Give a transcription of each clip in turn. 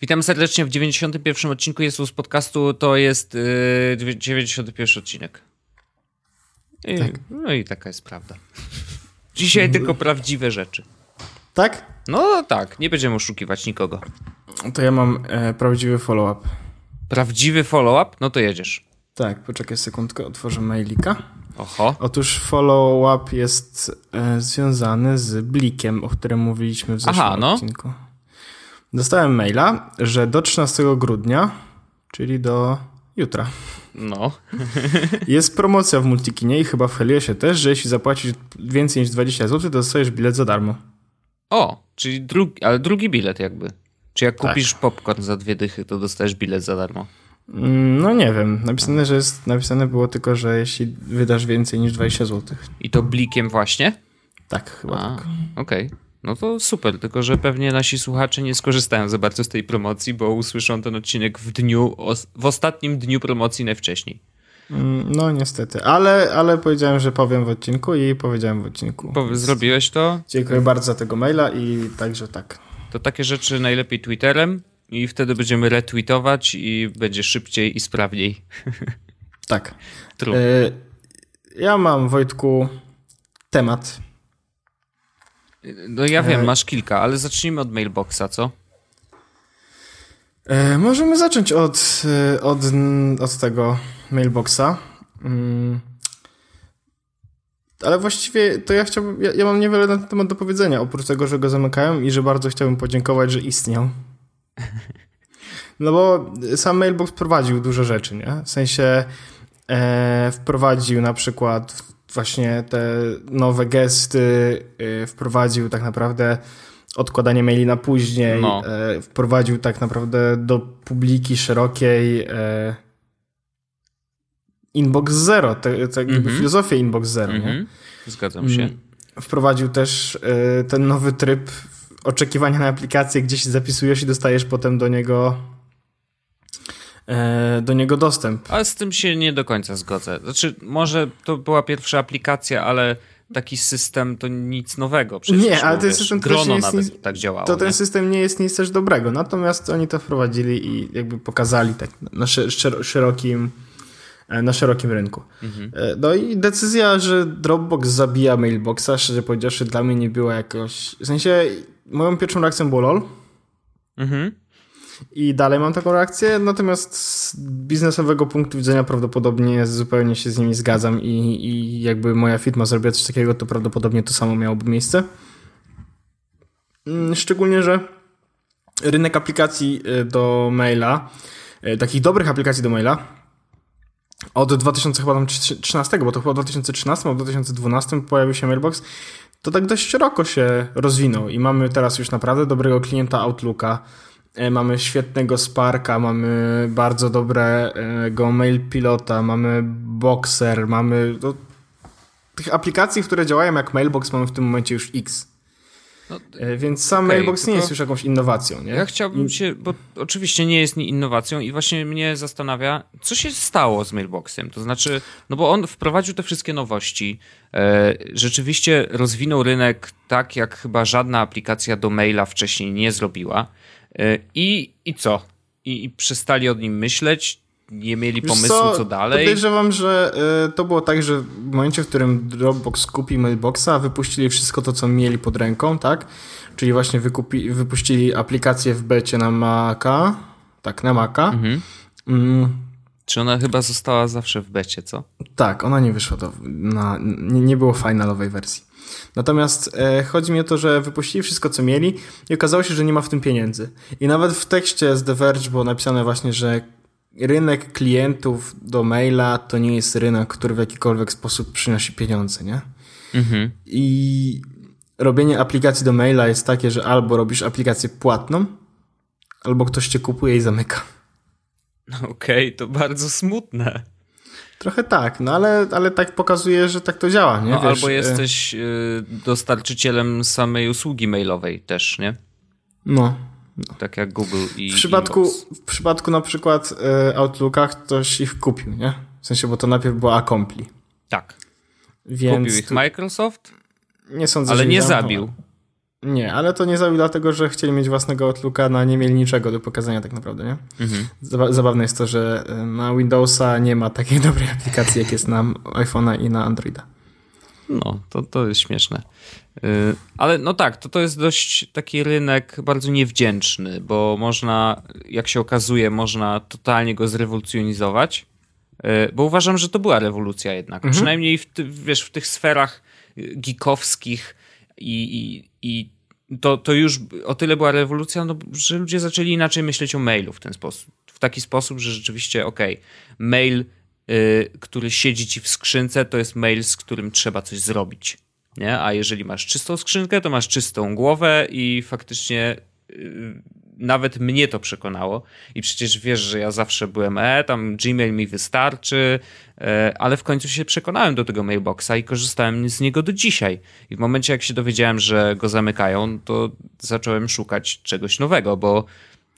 Witam serdecznie w 91 odcinku Jesus Podcastu. To jest yy, 91 odcinek. I, tak. No i taka jest prawda. Dzisiaj tylko prawdziwe rzeczy. Tak? No tak, nie będziemy oszukiwać nikogo. To ja mam e, prawdziwy follow-up. Prawdziwy follow-up? No to jedziesz. Tak, poczekaj sekundkę, otworzę mailika. Oho. Otóż follow-up jest e, związany z blikiem, o którym mówiliśmy w zeszłym Aha, no. odcinku. Dostałem maila, że do 13 grudnia, czyli do jutra. No. jest promocja w Multikinie i chyba w Heliosie też, że jeśli zapłacisz więcej niż 20 zł, to dostajesz bilet za darmo. O, czyli drugi, ale drugi bilet jakby. Czy jak tak. kupisz popcorn za dwie dychy, to dostajesz bilet za darmo? Mm, no nie wiem. Napisane, że jest, napisane było tylko, że jeśli wydasz więcej niż 20 zł. I to blikiem właśnie? Tak, chyba A, tak. Okej. Okay. No to super, tylko że pewnie nasi słuchacze nie skorzystają za bardzo z tej promocji, bo usłyszą ten odcinek w dniu, w ostatnim dniu promocji najwcześniej. Mm, no niestety, ale, ale powiedziałem, że powiem w odcinku i powiedziałem w odcinku. Zrobiłeś to? Dziękuję bardzo za tego maila i także tak. To takie rzeczy najlepiej Twitterem i wtedy będziemy retweetować i będzie szybciej i sprawniej. Tak. True. Y ja mam, Wojtku, temat. No ja wiem, e, masz kilka, ale zacznijmy od mailboxa, co? E, możemy zacząć od, e, od, od tego mailboxa. Mm. Ale właściwie to ja chciałbym, ja, ja, mam niewiele na ten temat do powiedzenia, oprócz tego, że go zamykają i że bardzo chciałbym podziękować, że istniał. No bo sam mailbox prowadził dużo rzeczy, nie? W sensie e, wprowadził na przykład właśnie te nowe gesty, e, wprowadził tak naprawdę odkładanie maili na później, no. e, wprowadził tak naprawdę do publiki szerokiej e, inbox zero, te, te mm -hmm. filozofię inbox zero, mm -hmm. nie? Zgadzam się. Mm. Wprowadził też e, ten nowy tryb oczekiwania na aplikację, gdzie się zapisujesz i dostajesz potem do niego do niego dostęp. Ale z tym się nie do końca zgodzę. Znaczy, może to była pierwsza aplikacja, ale taki system to nic nowego. Przecież, nie, ale ten system Grono nie jest nic, tak działało. To nie? ten system nie jest nic też dobrego. Natomiast oni to wprowadzili i jakby pokazali tak na szerokim e, na szerokim rynku. Mhm. E, no i decyzja, że Dropbox zabija mailboxa, szczerze powiedziawszy, dla mnie nie była jakoś... W sensie, moją pierwszą reakcją było LOL. Mhm. I dalej mam taką reakcję, natomiast z biznesowego punktu widzenia prawdopodobnie zupełnie się z nimi zgadzam i, i jakby moja firma zrobiła coś takiego, to prawdopodobnie to samo miałoby miejsce. Mm, szczególnie, że rynek aplikacji y, do maila, y, takich dobrych aplikacji do maila, od 2013, bo to chyba w 2013 albo 2012 pojawił się Mailbox, to tak dość szeroko się rozwinął i mamy teraz już naprawdę dobrego klienta Outlooka, mamy świetnego Sparka, mamy bardzo dobrego Mail Pilota, mamy Boxer, mamy... No, tych aplikacji, które działają jak Mailbox mamy w tym momencie już X. No, e, Więc sam okay, Mailbox nie jest już jakąś innowacją, nie? Ja chciałbym się, bo oczywiście nie jest innowacją i właśnie mnie zastanawia, co się stało z Mailboxem. To znaczy, no bo on wprowadził te wszystkie nowości, e, rzeczywiście rozwinął rynek tak, jak chyba żadna aplikacja do maila wcześniej nie zrobiła. E, I, i co? I, I przestali o nim myśleć, nie mieli Wiesz pomysłu, co, co dalej. Podejrzewam, że y, to było tak, że w momencie, w którym Dropbox kupił Mailboxa, wypuścili wszystko to, co mieli pod ręką, tak? Czyli właśnie wykupi, wypuścili aplikację w becie na Maca, tak, na Maca. Mhm. Mm. Czy ona chyba została zawsze w becie, co? Tak, ona nie wyszła do, na, nie, nie było finalowej wersji. Natomiast e, chodzi mi o to, że wypuścili wszystko, co mieli i okazało się, że nie ma w tym pieniędzy. I nawet w tekście z The Verge było napisane właśnie, że rynek klientów do maila to nie jest rynek, który w jakikolwiek sposób przynosi pieniądze, nie? Mhm. I robienie aplikacji do maila jest takie, że albo robisz aplikację płatną, albo ktoś cię kupuje i zamyka. Okej, okay, to bardzo smutne. Trochę tak, no ale, ale tak pokazuje, że tak to działa, nie? No, Wiesz, albo y- jesteś y, dostarczycielem samej usługi mailowej też, nie? No. no. Tak jak Google i w przypadku, w przypadku na przykład y, Outlooka ktoś ich kupił, nie? W sensie, bo to najpierw była Accompli. Tak. Więc kupił ich tu... Microsoft? Nie sądzę, Ale nie zabił. Nie, ale to nie zrobił dlatego, że chcieli mieć własnego Outlooka, na nie mieli niczego do pokazania tak naprawdę, nie? Mhm. Zabawne jest to, że y, na Windowsa nie ma takiej dobrej aplikacji, jak jest na iPhone'a i na Androida. No, to, to jest śmieszne. Y, ale no tak, to, to jest dość taki rynek bardzo niewdzięczny, bo można, jak się okazuje, można totalnie go zrewolucjonizować, y, bo uważam, że to była rewolucja jednak. Mhm. Przynajmniej w, ty, wiesz, w tych sferach geekowskich i, i, i to, to już o tyle była rewolucja, no, że ludzie zaczęli inaczej myśleć o mailu w ten sposób. W taki sposób, że rzeczywiście, okej, okay, mail, y, który siedzi ci w skrzynce, to jest mail, z którym trzeba coś zrobić. Nie? A jeżeli masz czystą skrzynkę, to masz czystą głowę i faktycznie y, nawet mnie to przekonało. I przecież wiesz, że ja zawsze byłem, e, tam Gmail mi wystarczy, e, ale w końcu się przekonałem do tego mailboxa i korzystałem z niego do dzisiaj. I w momencie, jak się dowiedziałem, że go zamykają, to zacząłem szukać czegoś nowego, bo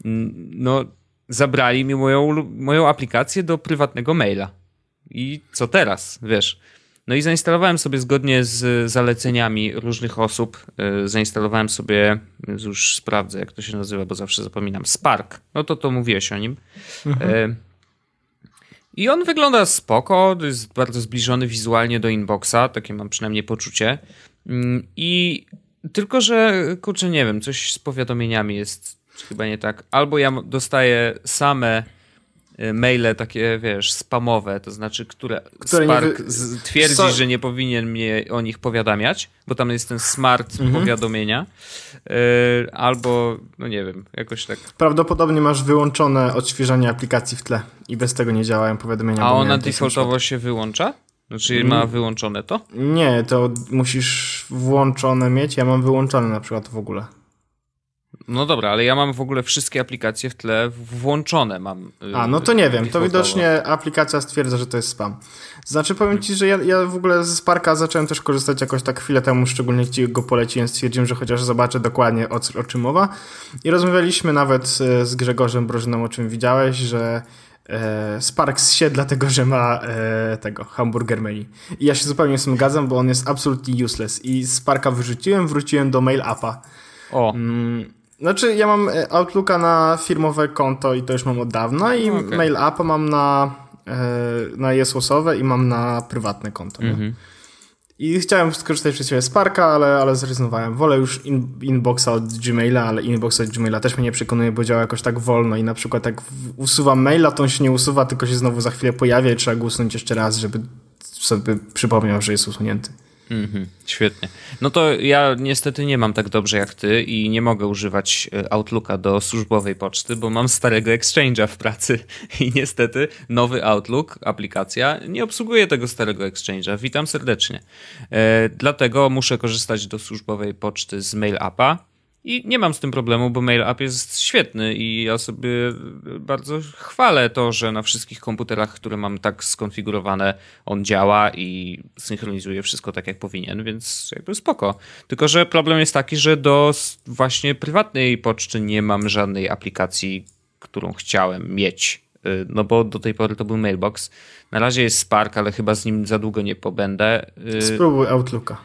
no, zabrali mi moją, moją aplikację do prywatnego maila. I co teraz, wiesz? No i zainstalowałem sobie zgodnie z zaleceniami różnych osób, e, zainstalowałem sobie, już sprawdzę jak to się nazywa, bo zawsze zapominam, Spark. No to to mówiłeś o nim. Mhm. E, I on wygląda spoko, jest bardzo zbliżony wizualnie do inboxa, takie mam przynajmniej poczucie. Mm, I tylko, że kurczę, nie wiem, coś z powiadomieniami jest chyba nie tak. Albo ja dostaję same maile takie, wiesz, spamowe, to znaczy, które, które Spark wy... twierdzi, so... że nie powinien mnie o nich powiadamiać, bo tam jest ten smart mhm. powiadomienia, yy, albo, no nie wiem, jakoś tak. Prawdopodobnie masz wyłączone odświeżanie aplikacji w tle i bez tego nie działają powiadomienia. A ona defaultowo się wyłącza? Znaczy mm. ma wyłączone to? Nie, to musisz włączone mieć, ja mam wyłączone na przykład w ogóle. No dobra, ale ja mam w ogóle wszystkie aplikacje w tle włączone mam. Y, A, no to nie wiem, to widocznie aplikacja stwierdza, że to jest spam. Znaczy powiem ci, że ja, ja w ogóle z Sparka zacząłem też korzystać jakoś tak chwilę temu, szczególnie ci go poleciłem, stwierdziłem, że chociaż zobaczę dokładnie o, o czym mowa. I rozmawialiśmy nawet z Grzegorzem Brożyną, o czym widziałeś, że e, Spark się dlatego, że ma e, tego hamburger menu. I ja się zupełnie z tym zgadzam, bo on jest absolutnie useless. I Sparka wyrzuciłem, wróciłem do mail appa. O. Mm, znaczy, ja mam e, Outlooka na firmowe konto i to już mam od dawna i okay. Mail Appa mam na, e, na Jesłosowe i mam na prywatne konto. Mm -hmm. I chciałem skorzystać przez siebie z Sparka, ale, ale zrezygnowałem. Wolę już in, inboxa od Gmaila, ale inbox od Gmaila też mnie nie przekonuje, bo działa jakoś tak wolno i na przykład jak usuwam maila, to on się nie usuwa, tylko się znowu za chwilę pojawia i trzeba go usunąć jeszcze raz, żeby sobie przypomniał, że jest usunięty. Mhm, świetnie. No to ja niestety nie mam tak dobrze jak ty i nie mogę używać e, Outlooka do służbowej poczty, bo mam starego Exchange'a w pracy i niestety nowy Outlook, aplikacja, nie obsługuje tego starego Exchange'a. Witam serdecznie. E, dlatego muszę korzystać do służbowej poczty z Mail Appa i nie mam z tym problemu, bo Mail App jest świetny i ja sobie bardzo chwalę to, że na wszystkich komputerach, które mam tak skonfigurowane, on działa i synchronizuje wszystko tak jak powinien, więc jakby spoko. Tylko, że problem jest taki, że do właśnie prywatnej poczty nie mam żadnej aplikacji, którą chciałem mieć. Y, no bo do tej pory to był Mailbox. Na razie jest Spark, ale chyba z nim za długo nie pobędę. Y, Spróbuj Outlooka.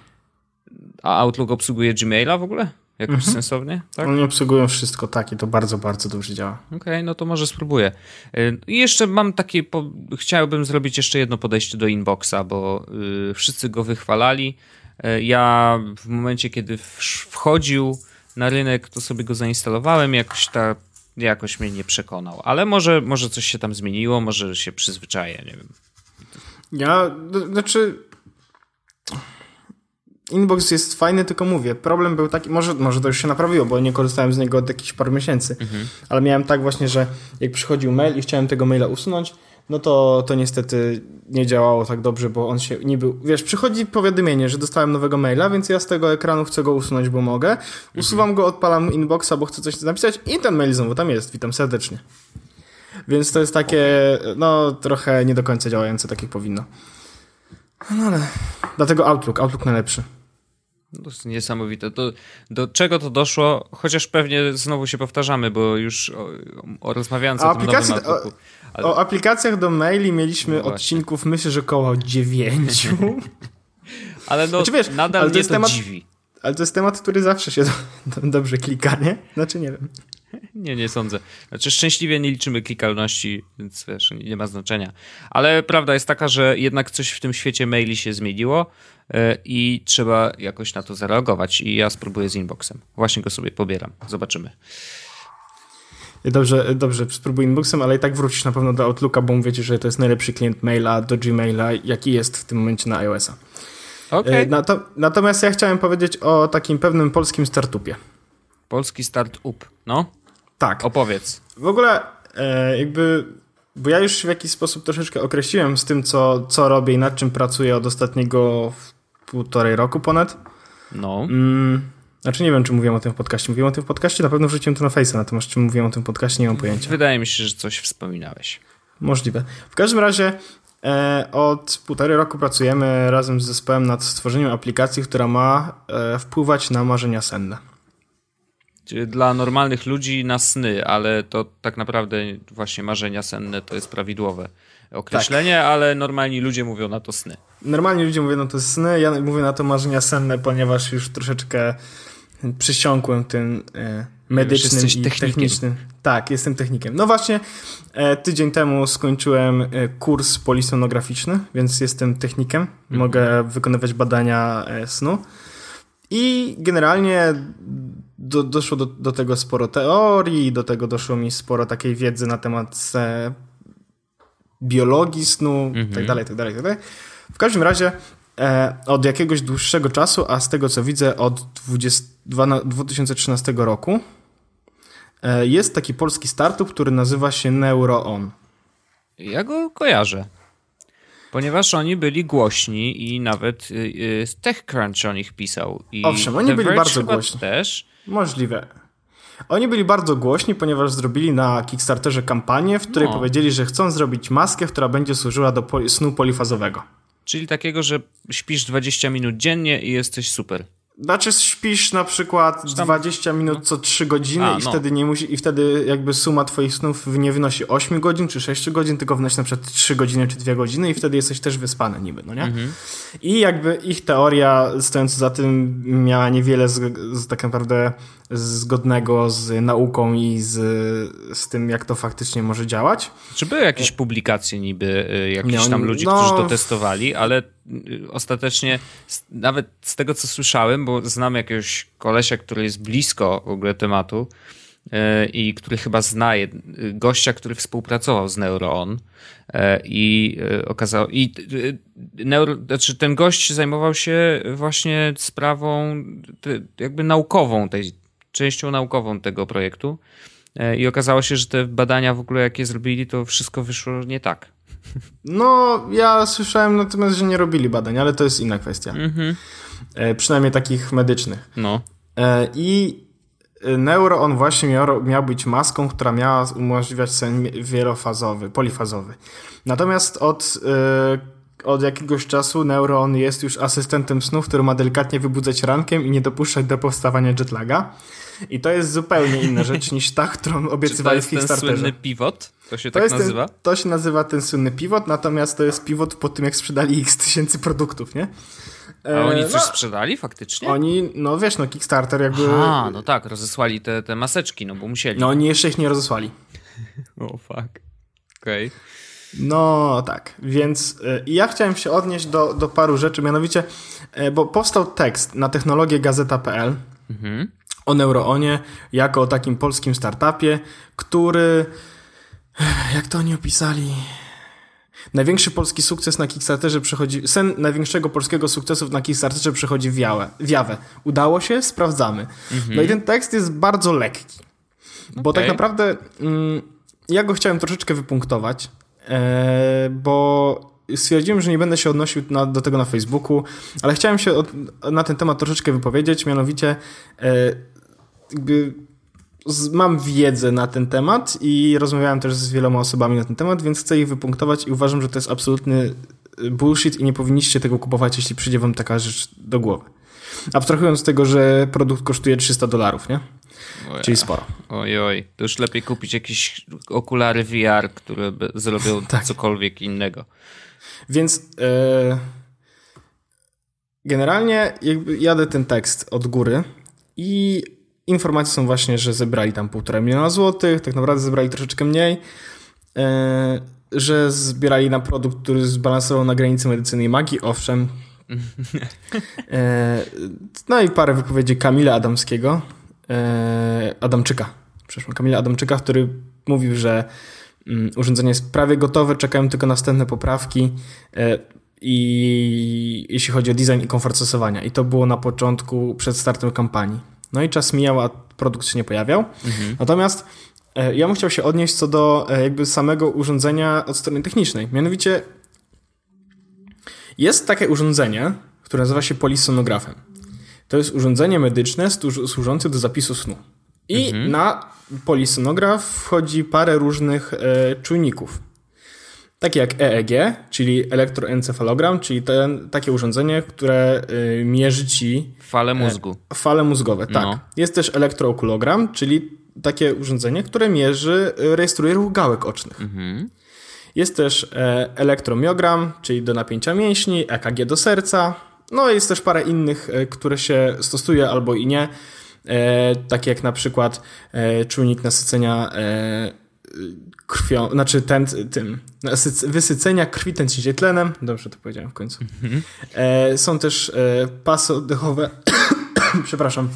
A Outlook obsługuje Gmaila w ogóle? Jakoś mhm. sensownie? Tak? Oni obsługują wszystko, tak, i to bardzo, bardzo dobrze działa. Okej, okay, no to może spróbuję. Y, I jeszcze mam takie, po... chciałbym zrobić jeszcze jedno podejście do inboxa, bo yy, wszyscy go wychwalali. Yy, ja w momencie, kiedy wchodził na rynek, to sobie go zainstalowałem, jakoś ta jakoś mnie nie przekonał, ale może, może coś się tam zmieniło, może się przyzwyczaję, nie wiem. Ja, znaczy Inbox jest fajny, tylko mówię, problem był taki, może, może to już się naprawiło, bo nie korzystałem z niego od jakichś paru miesięcy, mhm. ale miałem tak właśnie, że jak przychodził mail i chciałem tego maila usunąć, no to, to niestety nie działało tak dobrze, bo on się nie był. Wiesz, przychodzi powiadomienie, że dostałem nowego maila, więc ja z tego ekranu chcę go usunąć, bo mogę. Mhm. Usuwam mhm. go, odpalam inboxa, bo chcę coś napisać i ten mail znowu tam jest. Witam serdecznie. Więc to jest takie, no trochę nie do końca działające, tak jak powinno. No ale dlatego Outlook, Outlook najlepszy. To jest niesamowite. Do, do czego to doszło? Chociaż pewnie znowu się powtarzamy, bo już o, o rozmawiając o, o tym nowym Outlooku. Ale... O aplikacjach do maili mieliśmy no odcinków, myślę, że około dziewięciu. ale no, znaczy, wiesz, nadal ale to jest temat, dziwi. ale to jest temat, który zawsze się do, do, dobrze klika, nie? Znaczy nie wiem. Nie, nie sądzę. Znaczy szczęśliwie nie liczymy klikalności, więc wiesz, nie ma znaczenia. Ale prawda jest taka, że jednak coś w tym świecie maili się zmieniło yy, i trzeba jakoś na to zareagować. I ja spróbuję z inboxem. Właśnie go sobie pobieram. Zobaczymy. Dobrze, dobrze, spróbuj inboxem, ale i tak wrócisz na pewno do Outlooka, bo mówicie, że to jest najlepszy klient maila do Gmaila, jaki jest w tym momencie na iOS-a. Okay. Nato, natomiast ja chciałem powiedzieć o takim pewnym polskim startupie. Polski startup, no? Tak. Opowiedz. W ogóle e, jakby, bo ja już w jakiś sposób troszeczkę określiłem z tym, co, co robię i nad czym pracuję od ostatniego półtorej roku ponad. No. Mm, znaczy nie wiem, czy mówiłem o tym w podcaście. Mówiłem o tym w podcaście, na pewno wrzuciłem to na Face'a, natomiast czy mówiłem o tym w podcaście, nie mam pojęcia. Wydaje mi się, że coś wspominałeś. Możliwe. W każdym razie e, od półtorej roku pracujemy razem z zespołem nad stworzeniem aplikacji, która ma e, wpływać na marzenia senne. Czyli dla normalnych ludzi na sny, ale to tak naprawdę właśnie marzenia senne to jest prawidłowe określenie, tak. ale normalni ludzie mówią na to sny. Normalni ludzie mówią na to sny, ja mówię na to marzenia senne, ponieważ już troszeczkę przysiąkłem tym e, medycznym i technicznym. Tak, jestem technikiem. No właśnie, e, tydzień temu skończyłem e, kurs polisonograficzny, więc jestem technikiem. Mhm. Mogę wykonywać badania snu. I generalnie do, doszło do, do tego sporo teorii, do tego doszło mi sporo takiej wiedzy na temat biologii snu, mhm. tak dalej, tak dalej, tak dalej. W każdym razie e, od jakiegoś dłuższego czasu, a z tego co widzę od 20, 2013 roku, e, jest taki polski startup, który nazywa się NeuroOn. Ja go kojarzę. Ponieważ oni byli głośni i nawet y, y, TechCrunch o nich pisał. I Owszem, oni The byli Verge bardzo głośni. też. Możliwe. Oni byli bardzo głośni, ponieważ zrobili na Kickstarterze kampanię, w której no. powiedzieli, że chcą zrobić maskę, która będzie służyła do snu polifazowego. Czyli takiego, że śpisz 20 minut dziennie i jesteś super. Znaczy śpisz na przykład tam, 20 minut no. co 3 godziny A, i, no. wtedy nie musi, i wtedy jakby suma twoich snów nie wynosi 8 godzin czy 6 godzin, tylko wynosi na przykład 3 godziny czy 2 godziny i wtedy jesteś też wyspany niby, no nie? Mhm. I jakby ich teoria stojąc za tym miała niewiele z, z tak naprawdę zgodnego z nauką i z, z tym, jak to faktycznie może działać. Czy były jakieś publikacje niby, y, jakichś tam ludzi, no, którzy to testowali, ale ostatecznie nawet z tego, co słyszałem, bo znam jakiegoś kolesia, który jest blisko w ogóle tematu y, i który chyba zna gościa, który współpracował z NeuroOn i okazało i neuro, znaczy ten gość zajmował się właśnie sprawą jakby naukową tej, częścią naukową tego projektu. I okazało się, że te badania w ogóle, jakie zrobili, to wszystko wyszło nie tak. No, ja słyszałem natomiast, że nie robili badań, ale to jest inna kwestia. Mhm. E, przynajmniej takich medycznych. No. E, I neuro on właśnie miał, miał być maską, która miała umożliwiać sen wielofazowy, polifazowy. Natomiast od od jakiegoś czasu Neuron jest już asystentem snu, który ma delikatnie wybudzać rankiem i nie dopuszczać do powstawania jetlaga. I to jest zupełnie inna rzecz niż ta, którą obiecywali w Kickstarterze. To jest ten słynny pivot? To się to tak nazywa? Ten, to się nazywa ten słynny pivot, natomiast to jest pivot po tym, jak sprzedali x tysięcy produktów, nie? A oni e, coś no, sprzedali faktycznie? Oni, no wiesz, no Kickstarter jakby... A, no tak, rozesłali te, te maseczki, no bo musieli. No oni jeszcze ich nie rozesłali. O oh, fuck. Okej. Okay. No tak, więc y, ja chciałem się odnieść do, do paru rzeczy, mianowicie, y, bo powstał tekst na technologię gazeta.pl mhm. o Neuroonie jako o takim polskim startupie, który, jak to oni opisali, Największy polski sukces na Kickstarterze przechodzi. Sen największego polskiego sukcesu na Kickstarterze przechodzi w Jawę. Udało się? Sprawdzamy. Mhm. No i ten tekst jest bardzo lekki. Okay. Bo tak naprawdę mm, ja go chciałem troszeczkę wypunktować. E, bo stwierdziłem, że nie będę się odnosił na, do tego na Facebooku, ale chciałem się od, na ten temat troszeczkę wypowiedzieć, mianowicie e, jakby mam wiedzę na ten temat i rozmawiałem też z wieloma osobami na ten temat, więc chcę ich wypunktować i uważam, że to jest absolutny bullshit i nie powinniście tego kupować, jeśli przyjdzie wam taka rzecz do głowy. Abstrahując z tego, że produkt kosztuje 300 dolarów, nie? Oja. Czyli sporo. Oj, oj. To już lepiej kupić jakieś okulary VR, które zrobią tak. cokolwiek innego. Więc e, generalnie jakby jadę ten tekst od góry i informacje są właśnie, że zebrali tam półtora miliona złotych, tak naprawdę zebrali troszeczkę mniej, e, że zbierali na produkt, który zbalansował na granicy medycyny i magii, owszem. E, no i parę wypowiedzi Kamila Adamskiego, e, Adamczyka, przepraszam, Kamila Adamczyka, który mówił, że mm, urządzenie jest prawie gotowe, czekają tylko następne poprawki i jeśli chodzi o design i komfort stosowania. I to było na początku, przed startem kampanii. No i czas mijał, a produkt się nie pojawiał. Mhm. Natomiast e, ja bym chciał się odnieść co do e, jakby samego urządzenia od strony technicznej. Mianowicie jest takie urządzenie, które nazywa się polisonografem. To jest urządzenie medyczne służące do zapisu snu. I mhm. na polisonograf wchodzi parę różnych e, czujników. Takie jak EEG, czyli elektroencefalogram, czyli ten, takie urządzenie, które y, mierzy ci fale e, mózgu. E, fale mózgowe, tak. No. Jest też elektrookulogram, czyli takie urządzenie, które mierzy, y, rejestruje ruch gałek ocznych. Mhm. Jest też e, elektromiogram, czyli do napięcia mięśni, EKG do serca. No jest też parę innych, e, które się stosuje albo i nie. E, takie jak na przykład e, czujnik nasycenia e, krwią, znaczy ten, tym, wysycenia krwi tętniczej tlenem. Dobrze to powiedziałem w końcu. Mhm. E, są też e, pasy oddechowe, przepraszam,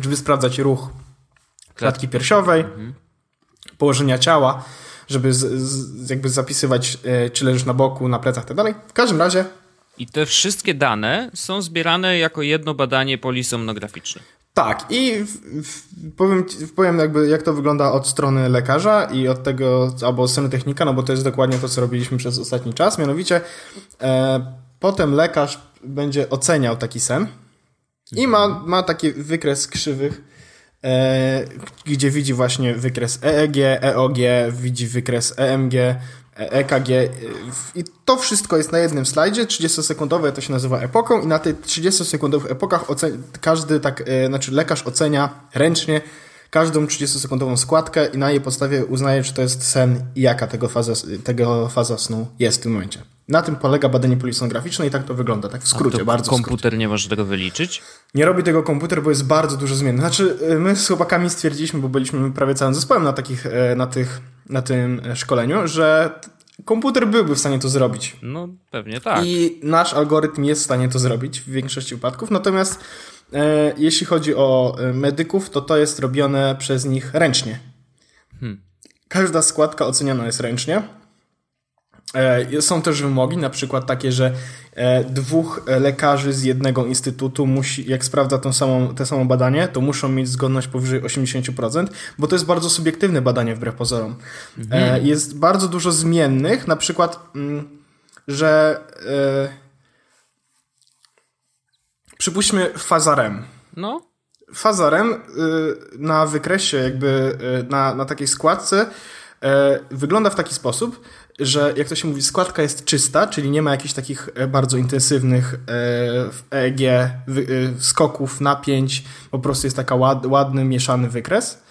żeby sprawdzać ruch klatki piersiowej, mhm. położenia ciała, żeby z, z, jakby zapisywać, e, czy leżysz na boku, na plecach, tak dalej. W każdym razie. I te wszystkie dane są zbierane jako jedno badanie polisomnograficzne. Tak, i w, w, powiem, powiem jakby jak to wygląda od strony lekarza i od tego, albo od strony technika, no bo to jest dokładnie to, co robiliśmy przez ostatni czas. Mianowicie e, potem lekarz będzie oceniał taki sen i ma, ma taki wykres krzywych, e, gdzie widzi właśnie wykres EEG, EOG, widzi wykres EMG, EKG i to wszystko jest na jednym slajdzie, 30-sekundowe to się nazywa epoką i na tych 30-sekundowych epokach każdy tak, e, znaczy lekarz ocenia ręcznie każdą 30-sekundową składkę i na jej podstawie uznaje, czy to jest sen i jaka tego faza, tego faza snu jest w tym momencie. Na tym polega badanie polisonograficzne i tak to wygląda, tak w skrócie, bardzo komputer skrócie. nie może tego wyliczyć? Nie robi tego komputer, bo jest bardzo dużo zmian. Znaczy, e, my z chłopakami stwierdziliśmy, bo byliśmy prawie całym zespołem na takich, e, na tych, na tym szkoleniu, że komputer byłby w stanie to zrobić. No, pewnie tak. I nasz algorytm jest w stanie to zrobić w większości wypadków, natomiast e, jeśli chodzi o e, medyków, to to jest robione przez nich ręcznie. Hmm. Każda składka oceniana jest ręcznie. E, są też wymogi, na przykład takie, że e, dwóch lekarzy z jednego instytutu musi, jak sprawdza tą samą, te samo badanie, to muszą mieć zgodność powyżej 80%, bo to jest bardzo subiektywne badanie wbrew pozorom. Mhm. Jest bardzo dużo zmiennych, na przykład, mm, że przypuśćmy fazarem. No. Fazarem na wykresie, jakby na, na takiej składce wygląda w taki sposób, że jak to się mówi, składka jest czysta, czyli nie ma jakichś takich e, bardzo intensywnych EEG e skoków, napięć, po prostu jest taka ład, ładny, mieszany wykres.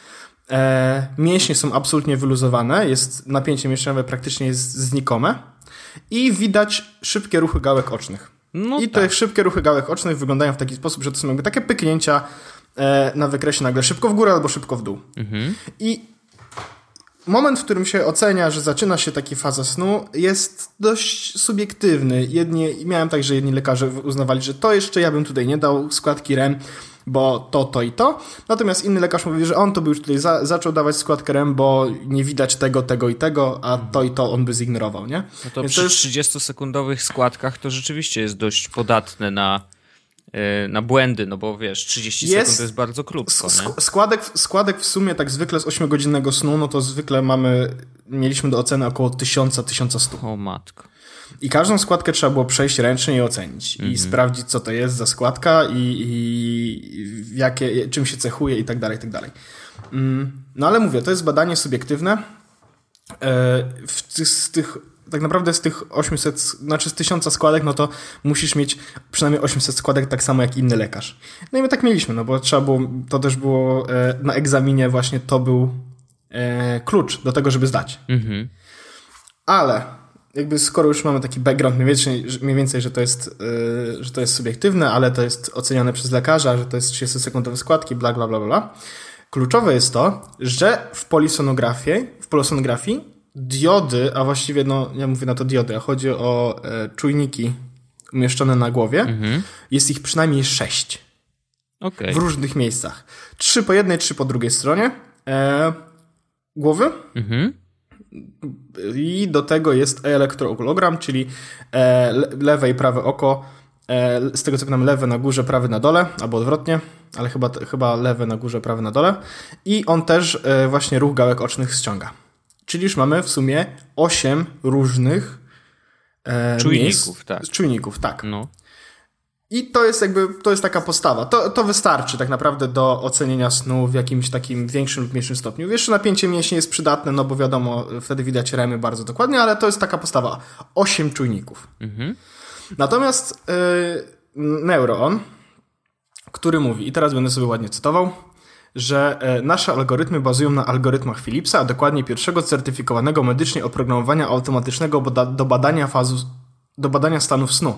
Mięśnie są absolutnie wyluzowane, jest napięcie mięśniowe praktycznie jest znikome i widać szybkie ruchy gałek ocznych. No I tak. te szybkie ruchy gałek ocznych wyglądają w taki sposób, że to są takie pyknięcia na wykresie nagle szybko w górę albo szybko w dół. Mhm. I moment, w którym się ocenia, że zaczyna się taka faza snu, jest dość subiektywny. Jedni, miałem tak, że jedni lekarze uznawali, że to jeszcze ja bym tutaj nie dał składki REM, bo to, to i to. Natomiast inny lekarz mówi, że on to by już tutaj za, zaczął dawać składkę REM, bo nie widać tego, tego i tego, a to i to on by zignorował, nie? No to Więc przy jest... 30-sekundowych składkach to rzeczywiście jest dość podatne na na błędy, no bo wiesz, 30 jest, sekund to jest bardzo krótko. Sk składek, składek w sumie tak zwykle z 8-godzinnego snu, no to zwykle mamy, mieliśmy do oceny około 1000-1100. O matko. I każdą składkę trzeba było przejść ręcznie i ocenić. Mm -hmm. I mhm. sprawdzić, co to jest za składka i, i jakie, czym się cechuje i tak dalej, i tak dalej. Mm, no ale mówię, to jest badanie subiektywne. E, w, z tych tak naprawdę z tych 800, znaczy z 1000 składek, no to musisz mieć przynajmniej 800 składek tak samo jak inny lekarz. No i my tak mieliśmy, no bo trzeba było, to też było e, na egzaminie właśnie to był e, klucz do tego, żeby zdać. Mhm. Ale jakby skoro już mamy taki background mniej więcej, mniej więcej że, to jest, yy, że to jest subiektywne, ale to jest oceniane przez lekarza, że to jest 30-sekundowe składki, bla, bla, bla, bla. Kluczowe jest to, że w polisonografii, w polisonografii diody, a właściwie, no, ja mówię na to diody, a chodzi o e, czujniki umieszczone na głowie, mhm. jest ich przynajmniej sześć. Okay. W różnych miejscach. Trzy po jednej, trzy po drugiej stronie e, głowy. Mhm. I do tego jest elektrookulogram, czyli e, lewe i prawe oko. E, z tego co pamiętam, lewe na górze, prawy na dole, albo odwrotnie, ale chyba, chyba lewe na górze, prawy na dole. I on też e, właśnie ruch gałek ocznych ściąga. Czyli już mamy w sumie 8 różnych e, czujników, miejsc, tak. Czujników, tak. No. I to jest jakby, to jest taka postawa. To, to wystarczy tak naprawdę do ocenienia snu w jakimś takim większym lub mniejszym stopniu. Jeszcze napięcie mięśni jest przydatne, no bo wiadomo, wtedy widać remy bardzo dokładnie, ale to jest taka postawa. 8 czujników. Mhm. Natomiast yy, Neuron, który mówi, i teraz będę sobie ładnie cytował, że e, nasze algorytmy bazują na algorytmach Philipsa, a dokładnie pierwszego certyfikowanego medycznie oprogramowania automatycznego do badania fazu, do badania stanów snu.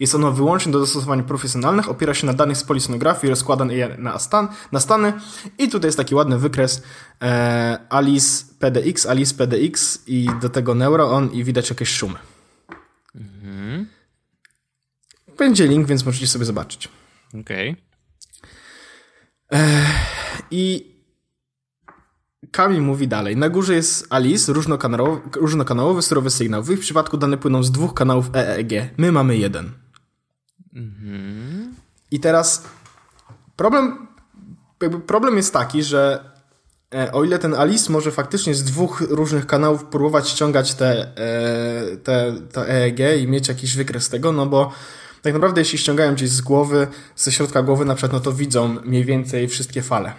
Jest ono wyłącznie do dostosowań profesjonalnych, opiera się na danych z polisonografii, rozkłada je na, stan, na stany i tutaj jest taki ładny wykres e, Alice PDX, Alice PDX i do tego Neuron i widać jakieś szumy. Mhm. Będzie link, więc możecie sobie zobaczyć. Okej. Okay. I Kamil mówi dalej. Na górze jest Alice, różnokanałowy, różnokanałowy surowy sygnał. W ich przypadku dane płyną z dwóch kanałów EEG. My mamy jeden. Mhm. I teraz problem, problem jest taki, że e, o ile ten Alice może faktycznie z dwóch różnych kanałów próbować ściągać te, e, te, te EEG i mieć jakiś wykres tego, no bo tak naprawdę jeśli ściągają gdzieś z głowy, ze środka głowy na przykład, no to widzą mniej więcej wszystkie fale.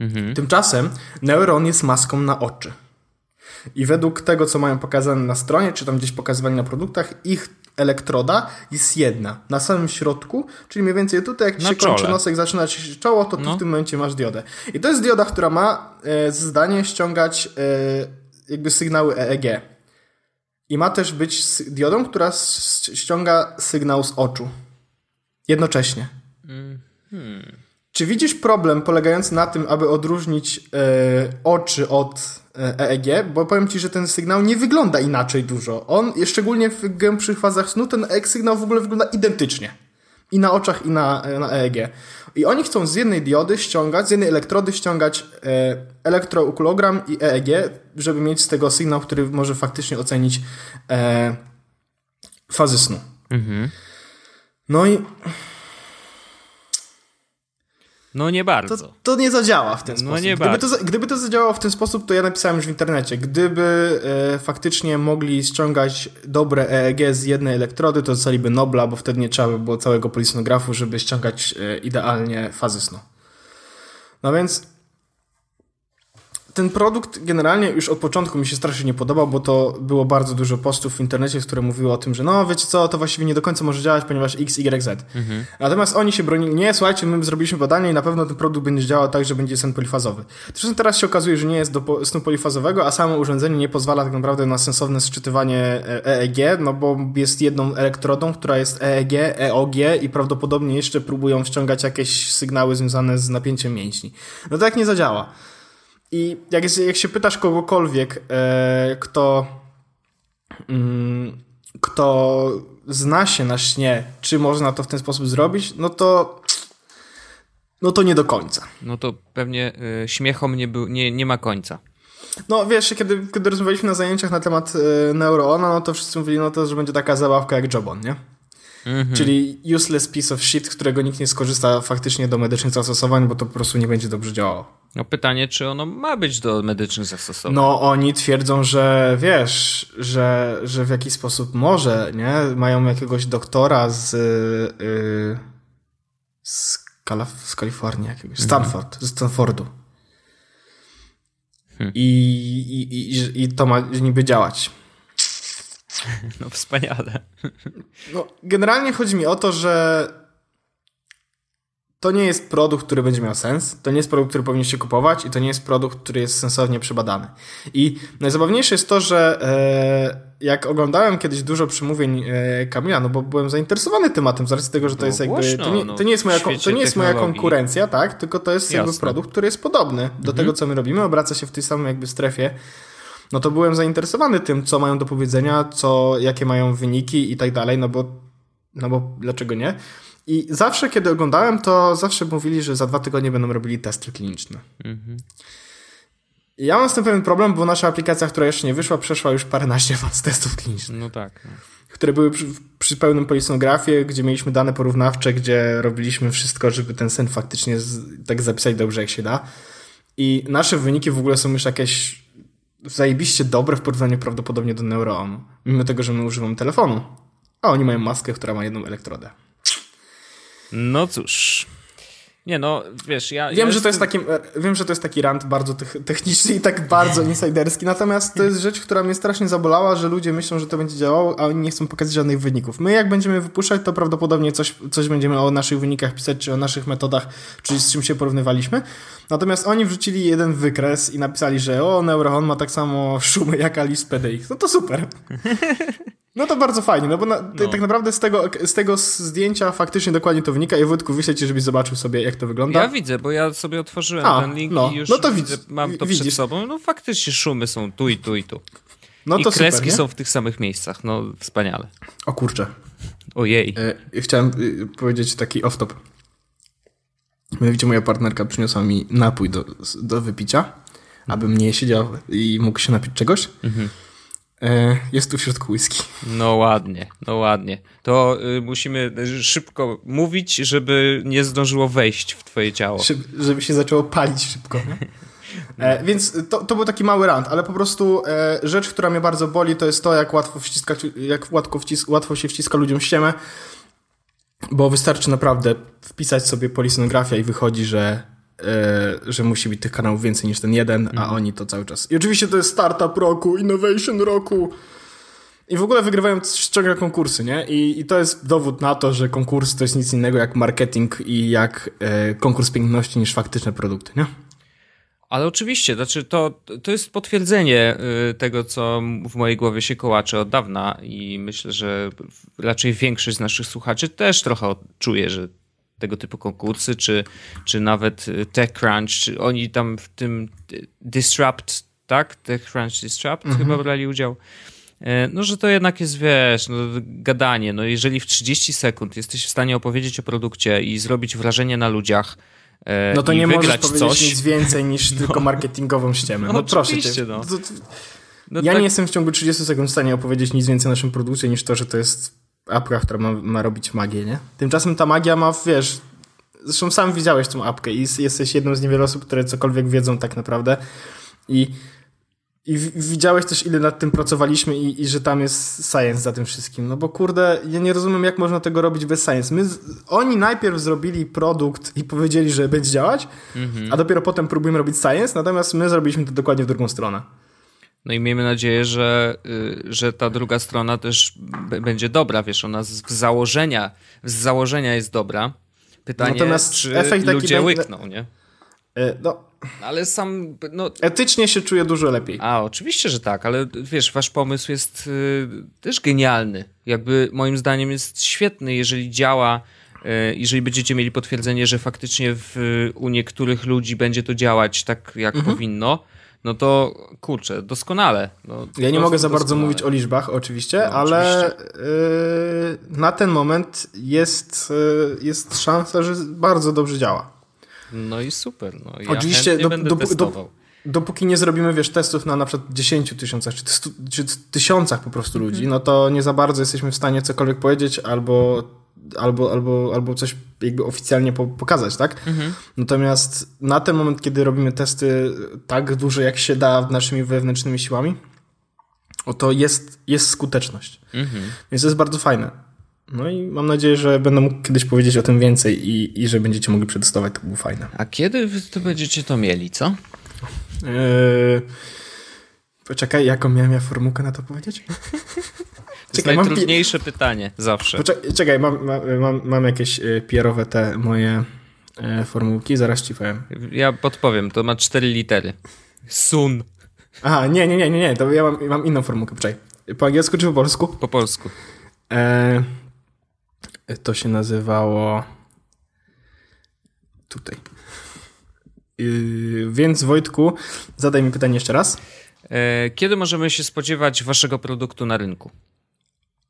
Mhm. Tymczasem neuron jest maską na oczy. I według tego, co mają pokazane na stronie, czy tam gdzieś pokazywane na produktach, ich elektroda jest jedna. Na samym środku, czyli mniej więcej tutaj, jak ci się czole. kończy nosek, zaczyna ci się czoło, to no. w tym momencie masz diodę. I to jest dioda, która ma e, zdanie ściągać e, jakby sygnały EEG. I ma też być diodą, która ściąga sygnał z oczu. Jednocześnie. Mm hmm. Czy widzisz problem polegający na tym, aby odróżnić e, oczy od EEG? E Bo powiem ci, że ten sygnał nie wygląda inaczej dużo. On, szczególnie w głębszych fazach snu, ten sygnał w ogóle wygląda identycznie. I na oczach, i na, e, na EEG. I oni chcą z jednej diody ściągać, z jednej elektrody ściągać e, elektrokulogram i EEG, żeby mieć z tego sygnał, który może faktycznie ocenić e, fazy snu. Mhm. No i no nie bardzo. To, to nie zadziała w ten no sposób. Nie gdyby, bardzo. To, gdyby to zadziałało w ten sposób, to ja napisałem już w internecie. Gdyby e, faktycznie mogli ściągać dobre EEG z jednej elektrody, to dostaliby Nobla, bo wtedy nie trzeba by było całego polisonografu, żeby ściągać e, idealnie fazy snu. No więc ten produkt generalnie już od początku mi się strasznie nie podobał, bo to było bardzo dużo postów w internecie, które mówiły o tym, że no wiecie co, to właściwie nie do końca może działać, ponieważ X, Y, Z. Mhm. Natomiast oni się bronili, nie, słuchajcie, my zrobiliśmy badanie i na pewno ten produkt będzie działał tak, że będzie sen polifazowy. Zresztą teraz się okazuje, że nie jest do snu polifazowego, a samo urządzenie nie pozwala tak naprawdę na sensowne sczytywanie EEG, no bo jest jedną elektrodą, która jest EEG, EOG i prawdopodobnie jeszcze próbują wciągać jakieś sygnały związane z napięciem mięśni. No to tak nie zadziała. I jak, jest, jak się pytasz kogokolwiek, e, kto, mm, kto zna się na śnie, czy można to w ten sposób zrobić, no to no to nie do końca. No to pewnie y, śmiechom nie, był, nie, nie ma końca. No wiesz, kiedy, kiedy rozmawialiśmy na zajęciach na temat y, Neuroona, no to wszyscy mówili, no to, że będzie taka zabawka jak Jobon, nie? Mhm. Czyli useless piece of shit, którego nikt nie skorzysta faktycznie do medycznych zastosowań, bo to po prostu nie będzie dobrze działało. No pytanie, czy ono ma być do medycznych zastosowań? No oni twierdzą, że wiesz, że, że w jakiś sposób może, nie? Mają jakiegoś doktora z, yy, z, Kalaf z Kalifornii jakiegoś, mhm. Stanford, mhm. z Stanfordu. Hmm. I, i, i, I to ma niby działać. No wspaniale. No, generalnie chodzi mi o to, że to nie jest produkt, który będzie miał sens, to nie jest produkt, który powinniście kupować i to nie jest produkt, który jest sensownie przebadany. I najzabawniejsze jest to, że e, jak oglądałem kiedyś dużo przemówień e, Kamila, no bo byłem zainteresowany tematem z racji tego, że to No jest jakby, głośno, to nie, no, to nie jest moja, to nie jest moja konkurencja, tak, tylko to jest jakby Jasne. produkt, który jest podobny do tego, co my robimy, obraca się w tej samej jakby strefie no to byłem zainteresowany tym, co mają do powiedzenia, co, jakie mają wyniki i tak dalej, no bo, no bo dlaczego nie? I zawsze, kiedy oglądałem, to zawsze mówili, że za dwa tygodnie będą robili testy kliniczne. I Ja mam z tym pewien problem, bo nasza aplikacja, która jeszcze nie wyszła, przeszła już paręnaście faz testów klinicznych, No tak. No. które były przy, przy pełnym polisonografie, gdzie mieliśmy dane porównawcze, gdzie robiliśmy wszystko, żeby ten sen faktycznie z, tak zapisać dobrze, jak się da. I nasze wyniki w ogóle są już jakieś zajebiście dobre w porównaniu prawdopodobnie do Neuroonu. Mimo tego, że my używamy telefonu. A oni mają maskę, która ma jedną elektrodę. no cóż. Nie no, wiesz, ja... Wiem, ja że to jest taki, wiem, że to jest taki rant bardzo tech- techniczny i tak bardzo insiderski, natomiast to jest rzecz, która mnie strasznie zabolała, że ludzie myślą, że to będzie działało, a oni nie chcą pokazać żadnych wyników. My jak będziemy wypuszczać, to prawdopodobnie coś, coś będziemy o naszych wynikach pisać, czy o naszych metodach, czy z czym się porównywaliśmy. Natomiast oni wrzucili jeden wykres i napisali, że o, Neuron ma tak samo szumy jak Alice PDX. No to super. No to bardzo fajnie, no bo na, No. tak naprawdę z tego, z tego zdjęcia faktycznie dokładnie to wynika i Wojtku wyślę ci, żebyś zobaczył sobie, jak to wygląda. Ja widzę, bo ja sobie otworzyłem A, ten link no. i już No to widzę, widz- mam to widzisz. przed sobą. No faktycznie szumy są tu i tu i tu. No I to kreski super, są w tych samych miejscach. No wspaniale. O kurczę. Ojej. E, chciałem y, powiedzieć taki off-top. Mianowicie moja partnerka przyniosła mi napój do, do wypicia, abym nie siedział i mógł się napić czegoś. E, jest tu w środku whisky. No ładnie, no ładnie. To y, musimy szybko mówić, żeby nie zdążyło wejść w twoje ciało. Szyb, żeby się zaczęło palić szybko. E, więc to, to był taki mały rant, ale po prostu e, rzecz, która mnie bardzo boli, to jest to, jak łatwo, wciskać, jak łatwo, łatwo się wciska ludziom ściemę, bo wystarczy naprawdę wpisać sobie polisonografia i wychodzi, że, e, że musi być tych kanałów więcej niż ten jeden, a oni to cały czas. I oczywiście to jest startup roku, innovation roku. I w ogóle wygrywają ciągle konkursy, nie? I, I to jest dowód na to, że konkurs to jest nic innego jak marketing i jak e, konkurs piękności niż faktyczne produkty, nie? Ale oczywiście, znaczy to, to jest potwierdzenie y, tego, co w mojej głowie się kołacze od dawna i myślę, że raczej większość z naszych słuchaczy też trochę czuje, że tego typu konkursy, czy, czy nawet y, TechCrunch, czy oni tam w tym y, Disrupt, tak? TechCrunch Disrupt chyba brali udział. E, No, że to jednak jest, wiesz, no, gadanie. No, jeżeli w 30 sekund jesteś w stanie opowiedzieć o produkcie i zrobić wrażenie na ludziach, e, No to nie możesz powiedzieć coś, nic więcej niż tylko marketingową ściemę. No, No proszę cię. no. No ja tak- nie jestem w ciągu 30 sekund w stanie opowiedzieć nic więcej o naszym produkcie niż to, że to jest apka, która ma, ma robić magię, nie? Tymczasem ta magia ma, wiesz... Zresztą sam widziałeś tą apkę i jesteś jedną z niewielu osób, które cokolwiek wiedzą tak naprawdę. I, i widziałeś też, ile nad tym pracowaliśmy i, i że tam jest science za tym wszystkim. No bo kurde, ja nie rozumiem, jak można tego robić bez science. My, oni najpierw zrobili produkt i powiedzieli, że będzie działać, a dopiero potem próbujemy robić science, natomiast my zrobiliśmy to dokładnie w drugą stronę. No i miejmy nadzieję, że, y, że ta druga strona też będzie dobra, wiesz, ona z założenia, z założenia jest dobra. Pytanie, Natomiast czy efekt taki ludzie będzie- łykną, nie? E, No, Ale sam, no... etycznie się czuję dużo lepiej. A, oczywiście, że tak, ale wiesz, wasz pomysł jest y, też genialny. Jakby moim zdaniem jest świetny, jeżeli działa, y, jeżeli będziecie mieli potwierdzenie, że faktycznie w, u niektórych ludzi będzie to działać tak, jak Mhm. powinno, no to kurczę, doskonale. No, Ja nie mogę za bardzo doskonale. mówić o liczbach, oczywiście, No, ale y, na ten moment jest, y, jest szansa, że bardzo dobrze działa. No i super. No. Ja Oczywiście do- będę do- do- testował. Dopóki nie zrobimy, wiesz, testów na na przykład 10 tysiącach, czy, stu, czy tysiącach po prostu ludzi, no to nie za bardzo jesteśmy w stanie cokolwiek powiedzieć albo, albo, albo, albo coś jakby oficjalnie po, pokazać, tak? Natomiast na ten moment, kiedy robimy testy tak duże, jak się da naszymi wewnętrznymi siłami, oto jest, jest skuteczność. Więc to jest bardzo fajne. No i mam nadzieję, że będę mógł kiedyś powiedzieć o tym więcej i, i że będziecie mogli przetestować, to było fajne. A kiedy wy to będziecie to mieli, co? Eee, poczekaj, jaką miałem ja formułkę na to powiedzieć? To jest Czekaj, pi- najtrudniejsze pytanie zawsze. Poczekaj, czekaj mam, mam, mam, jakieś e, pierowe te moje e, formułki, zaraz ci powiem. Ja podpowiem, to ma cztery litery. Sun. Aha, nie, nie, nie, nie, nie, to ja mam, mam inną formułkę, poczekaj. Po angielsku czy po polsku? Po polsku. E, to się nazywało. Tutaj. Yy, więc Wojtku, zadaj mi pytanie jeszcze raz. E, kiedy możemy się spodziewać waszego produktu na rynku?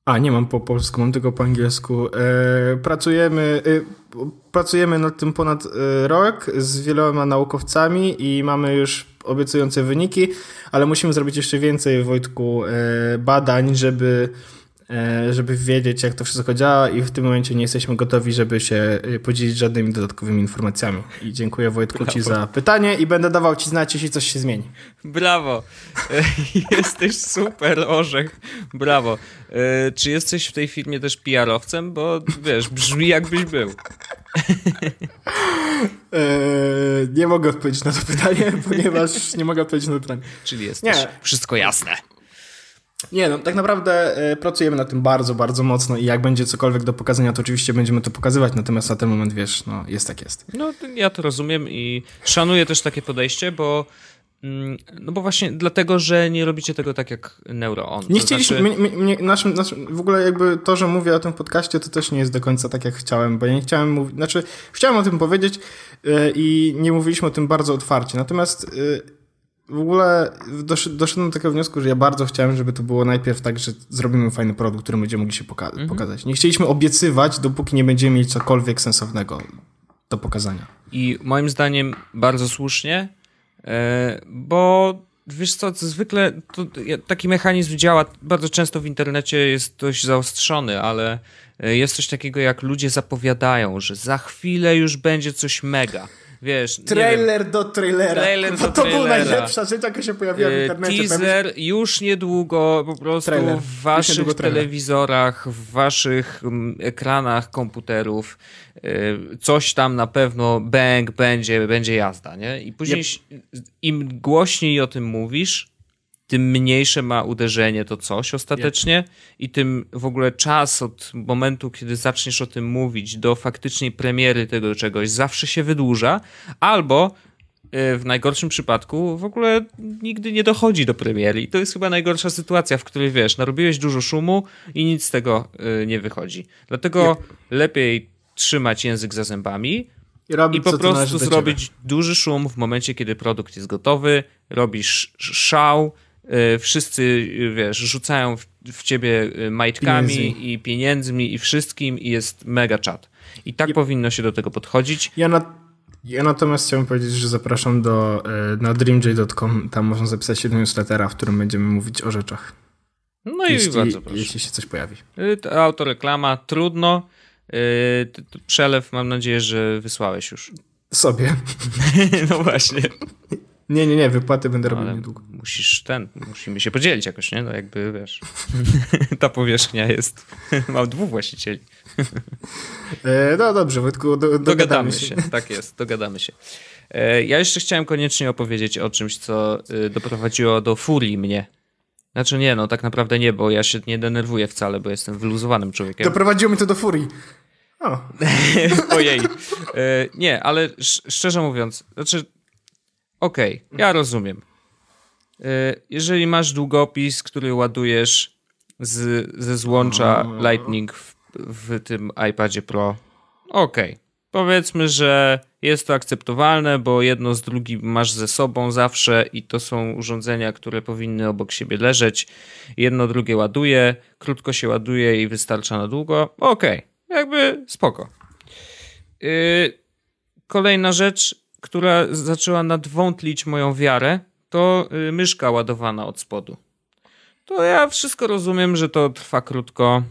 A, nie mam po polsku, mam tylko po angielsku. E, pracujemy, e, pracujemy nad tym ponad e, rok z wieloma naukowcami i mamy już obiecujące wyniki, ale musimy zrobić jeszcze więcej, Wojtku, e, badań, żeby żeby wiedzieć, jak to wszystko działa i w tym momencie nie jesteśmy gotowi, żeby się e, podzielić żadnymi dodatkowymi informacjami. I dziękuję Wojtku Brawo. Ci za pytanie i będę dawał Ci znać, jeśli coś się zmieni. Brawo. E, jesteś super, Orzech. Brawo. Czy jesteś w tej firmie też PR-owcem? Bo wiesz, brzmi jakbyś był. nie mogę odpowiedzieć na to pytanie, ponieważ nie mogę odpowiedzieć na to pytanie. Czyli jest nie. wszystko jasne. Nie, no tak naprawdę y, pracujemy nad tym bardzo, bardzo mocno i jak będzie cokolwiek do pokazania, to oczywiście będziemy to pokazywać, natomiast na ten moment, wiesz, no jest tak jest. No ja to rozumiem i szanuję też takie podejście, bo mm, no bo właśnie dlatego, że nie robicie tego tak jak NeuroOn. Nie chcieliśmy, znaczy... naszym, naszym, w ogóle jakby to, że mówię o tym podcaście, to też nie jest do końca tak jak chciałem, bo ja nie chciałem mówić, znaczy chciałem o tym powiedzieć yy, i nie mówiliśmy o tym bardzo otwarcie, natomiast yy, w ogóle doszedłem do takiego wniosku, że ja bardzo chciałem, żeby to było najpierw tak, że zrobimy fajny produkt, który będziemy mogli się poka mhm. pokazać. Nie chcieliśmy obiecywać, dopóki nie będziemy mieli cokolwiek sensownego do pokazania. I moim zdaniem bardzo słusznie, e, bo wiesz co, zwykle taki mechanizm działa bardzo często w internecie jest dość zaostrzony, ale e, jest coś takiego jak ludzie zapowiadają, że za chwilę już będzie coś mega wiesz... Trailer do trailera. Trailer do to trailera. była najlepsza rzecz, jaka się pojawiła w e, internecie. Teaser już niedługo po prostu Trailer. w waszych telewizorach, w waszych mm, ekranach komputerów e, coś tam na pewno bang, będzie, będzie jazda, nie? I później yep. im głośniej o tym mówisz, tym mniejsze ma uderzenie to coś ostatecznie i tym w ogóle czas od momentu, kiedy zaczniesz o tym mówić do faktycznej premiery tego czegoś zawsze się wydłuża, albo e, w najgorszym przypadku w ogóle nigdy nie dochodzi do premiery. I to jest chyba najgorsza sytuacja, w której wiesz, narobiłeś dużo szumu i nic z tego e, nie wychodzi. Dlatego lepiej trzymać język za zębami, i, i po prostu zrobić duży szum w momencie, kiedy produkt jest gotowy, robisz szał, wszyscy, e, wiesz, rzucają w, w ciebie e, majtkami i pieniędzmi i wszystkim i jest mega czat. I tak powinno się do tego podchodzić. Ja, na, ja natomiast chciałbym powiedzieć, że zapraszam do, na dreamj.com, tam można zapisać się do newslettera, w którym będziemy mówić o rzeczach. No jeśli, i bardzo proszę. Jeśli się coś pojawi. Autoreklama, trudno. Przelew mam nadzieję, że wysłałeś już. Sobie. no właśnie. Nie, nie, nie, wypłaty będę robił niedługo. Musisz ten, musimy się podzielić jakoś, nie? No jakby wiesz, ta powierzchnia jest, ma dwóch właścicieli. E, no dobrze, Wojtku, do, dogadamy, dogadamy się. się. Tak jest, dogadamy się. E, ja jeszcze chciałem koniecznie opowiedzieć o czymś, co y, doprowadziło do furii mnie. Znaczy nie, no tak naprawdę nie, bo ja się nie denerwuję wcale, bo jestem wyluzowanym człowiekiem. Doprowadziło mnie to do furii. O. Ojej. E, nie, ale szczerze mówiąc, znaczy Okej, okay, ja rozumiem. E, jeżeli masz długopis, który ładujesz z, ze złącza Lightning w, w tym iPadzie Pro, okej. Okay. Powiedzmy, że jest to akceptowalne, bo jedno z drugim masz ze sobą zawsze i to są urządzenia, które powinny obok siebie leżeć. Jedno drugie ładuje, krótko się ładuje i wystarcza na długo. Okej, okay. jakby spoko. Yy, kolejna rzecz, która zaczęła nadwątlić moją wiarę, to y, myszka ładowana od spodu. To ja wszystko rozumiem, że to trwa krótko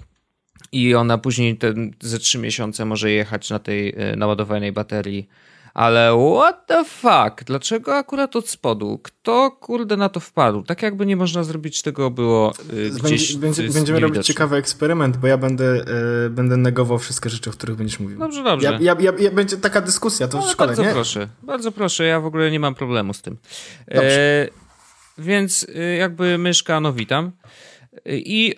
i ona później te, ze trzy miesiące może jechać na tej y, naładowanej baterii ale what the fuck? Dlaczego akurat od spodu? Kto kurde na to wpadł? Tak jakby nie można zrobić tego było yy, gdzieś. Będzie, będziemy robić ciekawy eksperyment, bo ja będę, yy, będę negował wszystkie rzeczy, o których będziesz mówił. Dobrze, dobrze. Ja, ja, ja, będzie taka dyskusja, to no, w szkole, bardzo nie? proszę, bardzo proszę, ja w ogóle nie mam problemu z tym. E, więc y, jakby myszka, no witam. I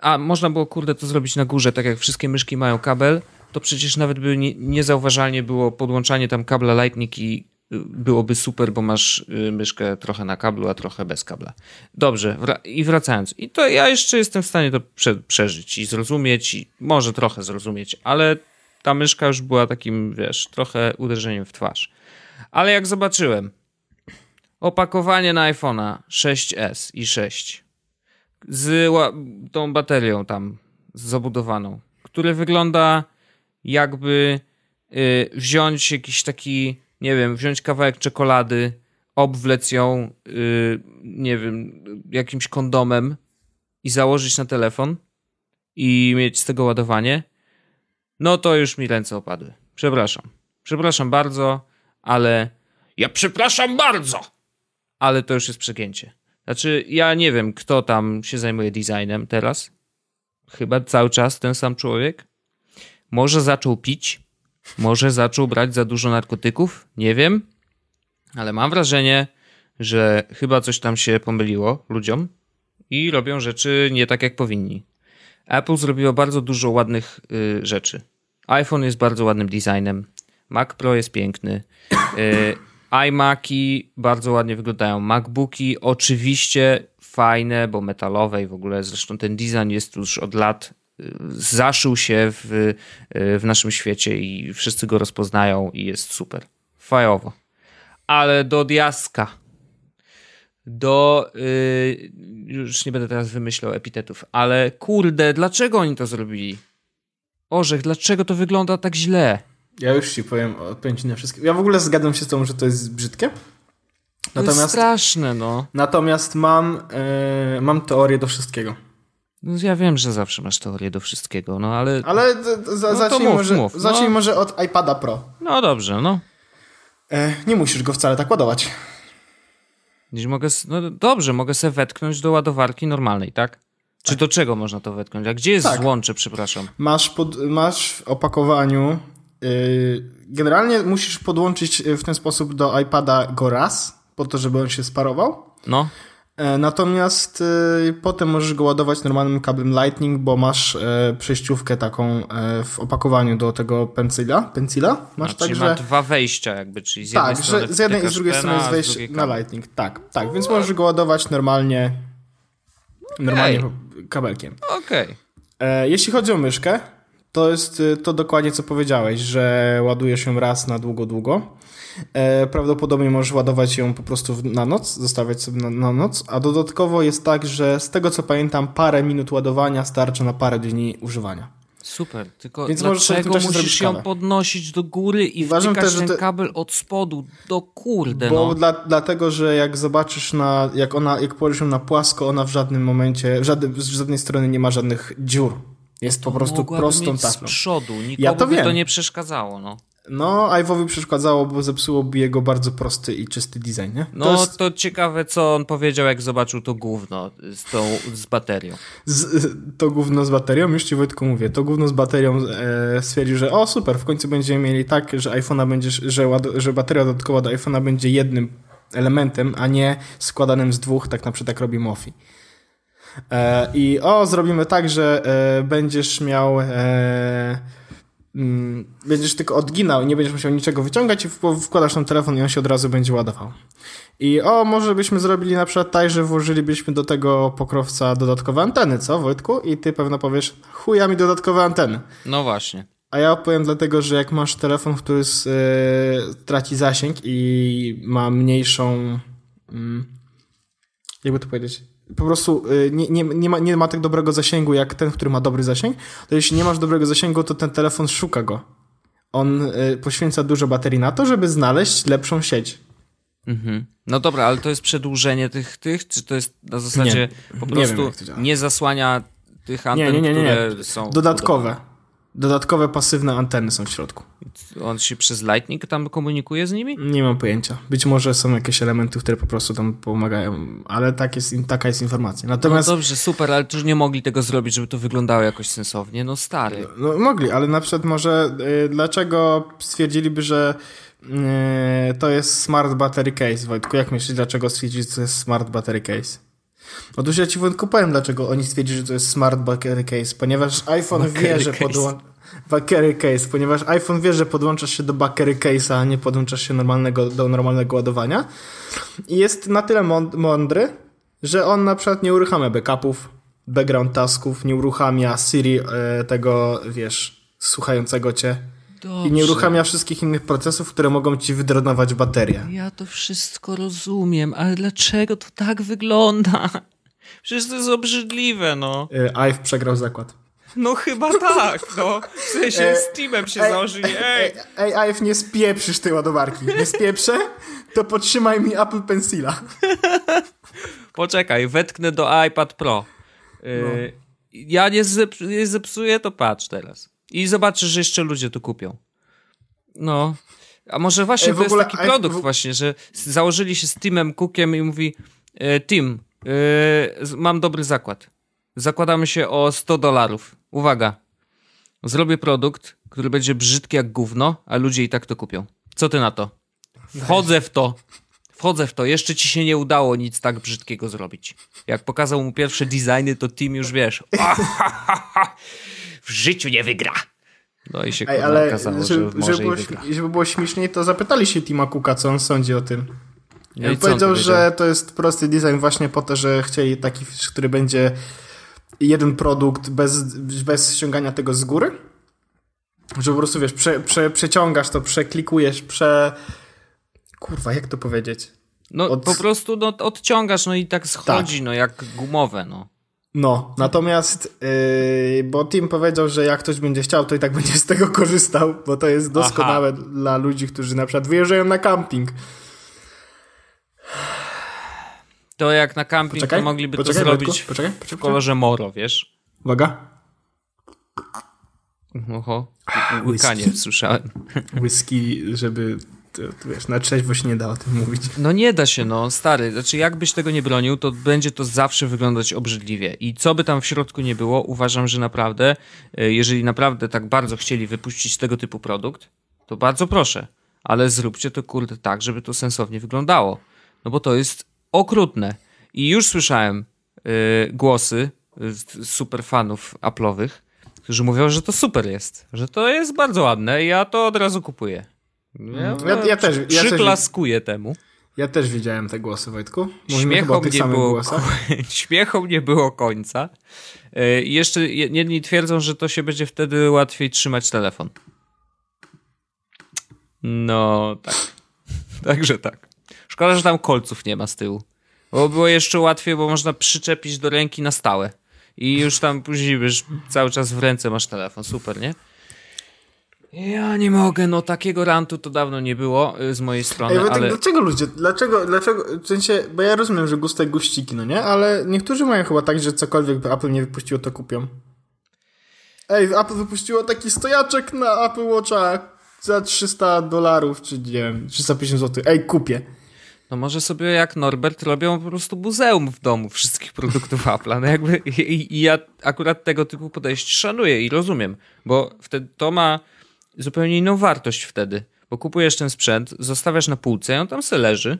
a można było, kurde, to zrobić na górze, tak jak wszystkie myszki mają kabel, to przecież nawet by nie, niezauważalnie było podłączanie tam kabla Lightning i y, byłoby super, bo masz y, myszkę trochę na kablu, a trochę bez kabla. Dobrze, i wracając. I to ja jeszcze jestem w stanie to prze przeżyć i zrozumieć, i może trochę zrozumieć, ale ta myszka już była takim, wiesz, trochę uderzeniem w twarz. Ale jak zobaczyłem opakowanie na iPhone'a 6S i 6 z tą baterią tam zabudowaną, które wygląda jakby y, wziąć jakiś taki, nie wiem, wziąć kawałek czekolady, obwlec ją, y, nie wiem, jakimś kondomem i założyć na telefon i mieć z tego ładowanie, no to już mi ręce opadły. Przepraszam. Przepraszam bardzo, ale ja przepraszam bardzo, ale to już jest przegięcie. Znaczy, ja nie wiem, kto tam się zajmuje designem teraz. Chyba cały czas ten sam człowiek. Może zaczął pić, może zaczął brać za dużo narkotyków, nie wiem, ale mam wrażenie, że chyba coś tam się pomyliło ludziom i robią rzeczy nie tak jak powinni. Apple zrobiło bardzo dużo ładnych y, rzeczy. iPhone jest bardzo ładnym designem, Mac Pro jest piękny, y, iMaki bardzo ładnie wyglądają, MacBooki oczywiście fajne, bo metalowe i w ogóle. Zresztą ten design jest już od lat zaszył się w, w naszym świecie i wszyscy go rozpoznają i jest super. Fajowo. Ale do diaska. Do. Yy, już nie będę teraz wymyślał epitetów, ale kurde, dlaczego oni to zrobili? Orzech, dlaczego to wygląda tak źle? Ja już ci powiem, odpowiem ci na wszystkie. Ja w ogóle zgadzam się z tą, że to jest brzydkie. Natomiast, to jest straszne, no. Natomiast mam, yy, mam teorię do wszystkiego. No ja wiem, że zawsze masz teorię do wszystkiego, no ale... Ale no zacznij, mów, może, mów, no. może od iPada Pro. No dobrze, no. E, nie musisz go wcale tak ładować. Dziś mogę, no dobrze, mogę sobie wetknąć do ładowarki normalnej, tak? Czy tak. do czego można to wetknąć? A gdzie jest tak. złącze, przepraszam? Masz, pod, masz w opakowaniu... Yy, generalnie musisz podłączyć w ten sposób do iPada go raz, po to, żeby on się sparował. No. E, natomiast y, potem możesz go ładować normalnym kablem Lightning, bo masz e, przejściówkę taką w opakowaniu do tego pencila. pencila. Masz tak, że... ma dwa wejścia jakby, czyli z jednej tak, strony że z jednej i z drugiej strony jest wejście na Lightning. Tak, tak, więc możesz go ładować normalnie normalnie kabelkiem. Okej. Okay. Jeśli chodzi o myszkę, to jest to dokładnie co powiedziałeś, że ładujesz ją raz na długo, długo. E, prawdopodobnie możesz ładować ją po prostu na noc, zostawiać sobie na, na, noc, a dodatkowo jest tak, że z tego co pamiętam, parę minut ładowania starcza na parę dni używania. Super, tylko Więc dlaczego musisz ją podnosić do góry i Uważam też, ten te... kabel od spodu do kurde, Bo no. dla, dlatego, że jak zobaczysz na, jak ona, jak położysz ją na płasko, ona w żadnym momencie, z żadnej strony nie ma żadnych dziur. Jest po prostu prostą mieć taflą. z przodu, nikomu ja to by wiem. to nie przeszkadzało, no. No, Ive'owi przeszkadzało, bo zepsułoby jego bardzo prosty i czysty design, nie? No, to, jest... to ciekawe, co on powiedział, jak zobaczył to gówno z, tą, z baterią. Z, to gówno z baterią? Już ci Wojtku mówię. To gówno z baterią e, stwierdził, że o super, w końcu będziemy mieli tak, że iPhone'a będzie, że, że bateria dodatkowa do iPhone'a będzie jednym elementem, a nie składanym z dwóch, tak na przykład jak robi Mofi. E, I o, zrobimy tak, że e, będziesz miał e, będziesz tylko odginał i nie będziesz musiał niczego wyciągać i wkładasz tam telefon i on się od razu będzie ładował. I o, może byśmy zrobili na przykład tak, że włożylibyśmy do tego pokrowca dodatkowe anteny, co Wojtku? I ty pewno powiesz, chuja mi dodatkowe anteny. No właśnie. A ja opowiem dlatego, że jak masz telefon, który z, yy, traci zasięg i ma mniejszą... Yy, jakby to powiedzieć? Po prostu y, nie, nie, nie, ma, nie ma tak dobrego zasięgu jak ten, który ma dobry zasięg, to jeśli nie masz dobrego zasięgu, to ten telefon szuka go. On y, poświęca dużo baterii na to, żeby znaleźć lepszą sieć. Mhm. No dobra, ale to jest przedłużenie tych, tych czy to jest na zasadzie nie, po prostu nie, wiem, nie zasłania tych anten, nie, nie, nie, nie. które są... Dodatkowe. Dodatkowe pasywne anteny są w środku. On się przez Lightning tam komunikuje z nimi? Nie mam pojęcia. Być może są jakieś elementy, które po prostu tam pomagają, ale tak jest, taka jest informacja. Natomiast... No dobrze, super, ale też nie mogli tego zrobić, żeby to wyglądało jakoś sensownie. No stary. No, no mogli, ale na przykład może y, dlaczego stwierdziliby, że y, to jest smart battery case, Wojtku? Jak myślisz, dlaczego stwierdzili, że to jest smart battery case? Otóż ja ci Wojtku powiem, dlaczego oni stwierdzili, że to jest smart battery case, ponieważ iPhone wie, że podłącza Bakery case, ponieważ iPhone wie, że podłączasz się do bakery case'a, a nie podłączasz się normalnego, do normalnego ładowania. I jest na tyle mądry, że on na przykład nie uruchamia backupów, background tasków, nie uruchamia Siri e, tego, wiesz, słuchającego cię. Dobrze. I nie uruchamia wszystkich innych procesów, które mogą ci wydronować baterię. Ja to wszystko rozumiem, ale dlaczego to tak wygląda? Przecież to jest obrzydliwe, no. E, iPhone przegrał zakład. No chyba tak, no. W sensie e, z Steamem się ej, założyli, ej. Ej, ej, nie spieprzysz tej ładowarki. Nie spieprzę, to podtrzymaj mi Apple Pencila. Poczekaj, wetknę do iPad Pro. Yy, no. Ja nie, zep nie zepsuję, to patrz teraz. I zobaczysz, że jeszcze ludzie to kupią. No. A może właśnie to jest taki produkt właśnie, że założyli się z Timem Cookiem i mówi e, Tim, e, mam dobry zakład. Zakładamy się o 100 dolarów. Uwaga. Zrobię produkt, który będzie brzydki jak gówno, a ludzie i tak to kupią. Co ty na to? Wchodzę w to. Wchodzę w to. Jeszcze ci się nie udało nic tak brzydkiego zrobić. Jak pokazał mu pierwsze designy, to Tim już wiesz. w życiu nie wygra. No i się Ej, ale okazało, żeby, że może żeby, było, żeby było śmieszniej, to zapytali się Tima Cooka, co on sądzi o tym. No powiedział, że to jest prosty design właśnie po to, że chcieli taki, który będzie jeden produkt bez, bez ściągania tego z góry. Że po prostu wiesz, prze, prze, przeciągasz to, przeklikujesz, prze. Kurwa, jak to powiedzieć? No Od... po prostu no, odciągasz, no i tak schodzi, tak. no jak gumowe, no. No, natomiast, yy, bo Tim powiedział, że jak ktoś będzie chciał, to i tak będzie z tego korzystał, bo to jest doskonałe Aha. dla ludzi, którzy na przykład wyjeżdżają na camping. To jak na camping poczekaj, to mogliby poczekaj, to zrobić Wojtku, poczekaj, poczekaj, w kolorze moro, wiesz? Uwaga. Oho, łykanie słyszałem. Whisky, żeby wiesz, na trzeźwo się nie da o tym mówić. No nie da się, no, stary. Znaczy, jakbyś tego nie bronił, to będzie to zawsze wyglądać obrzydliwie. I co by tam w środku nie było, uważam, że naprawdę, e, jeżeli naprawdę tak bardzo chcieli wypuścić tego typu produkt, to bardzo proszę. Ale zróbcie to, kurde, tak, żeby to sensownie wyglądało. No bo to jest okrutne. I już słyszałem yy, głosy yy, super fanów Apple'owych, którzy mówią, że to super jest, że to jest bardzo ładne i ja to od razu kupuję. Ja, ja, ja też. Ja przyklaskuję temu. Ja też widziałem te głosy, Wojtku. Mówimy Śmiechom nie, było, śmiechom nie było końca. E, I jeszcze jedni twierdzą, że to się będzie wtedy łatwiej trzymać telefon. No, tak. Także tak. Szkoda, że tam kolców nie ma z tyłu. Bo było jeszcze łatwiej, bo można przyczepić do ręki na stałe. I już tam później wiesz, cały czas w ręce masz telefon. Super, nie? Ja nie mogę, no takiego rantu to dawno nie było y, z mojej strony, Ej, ale... Dlaczego ludzie, dlaczego, dlaczego, w sensie, bo ja rozumiem, że guste guściki, no nie? Ale niektórzy mają chyba tak, że cokolwiek by Apple nie wypuściło, to kupią. Ej, Apple wypuściło taki stojaczek na Apple Watcha za 300 dolarów, czy nie wiem, 350 zł. Ej, kupię. No może sobie jak Norbert robią po prostu muzeum w domu wszystkich produktów Apple'a. No jakby i, i ja akurat tego typu podejście szanuję i rozumiem, bo wtedy to ma zupełnie inną wartość wtedy, bo kupujesz ten sprzęt, zostawiasz na półce i on tam se leży,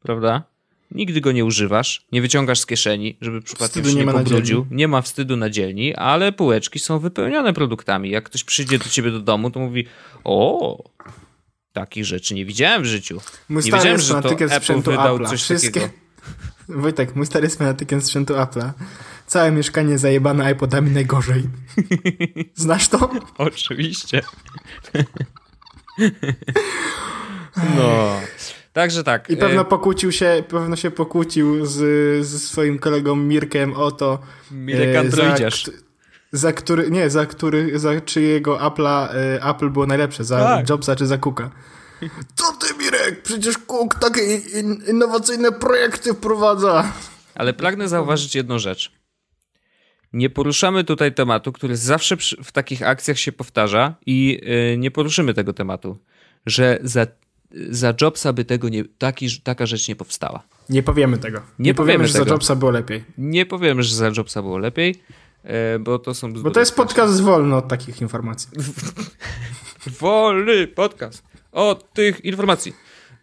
prawda? Nigdy go nie używasz, nie wyciągasz z kieszeni, żeby przypadkiem się nie, nie pobrudził. Nie ma wstydu na dzielni, ale półeczki są wypełnione produktami. Jak ktoś przyjdzie do ciebie do domu, to mówi o, takich rzeczy nie widziałem w życiu. Mój nie wiedziałem, że to Apple wydał Apple'a. coś Wszystkie... takiego. Wojtek, mój stary jest fanatykiem sprzętu Apple'a. Całe mieszkanie zajebane iPodami najgorzej. Znasz to? Oczywiście. No. Także tak. I pewno e, pokłócił się, pewno się pokłócił z, ze swoim kolegą Mirkiem o to. Mirek e, za, za który, nie, za który, za czyjego Apple'a, e, Apple było najlepsze, za tak. Jobsa czy za Cooka. Co ty, Mirek? Przecież Cook takie in, innowacyjne projekty wprowadza. Ale pragnę zauważyć jedną rzecz. Nie poruszamy tutaj tematu, który zawsze w takich akcjach się powtarza i yy, nie poruszymy tego tematu, że za, za Jobsa by tego nie, taki, taka rzecz nie powstała. Nie powiemy tego. Nie, nie powiemy, powiemy, że tego. za Jobsa było lepiej. Nie powiemy, że za Jobsa było lepiej, yy, bo to są... Bo to jest podcast wolny od takich informacji. Wolny podcast od tych informacji.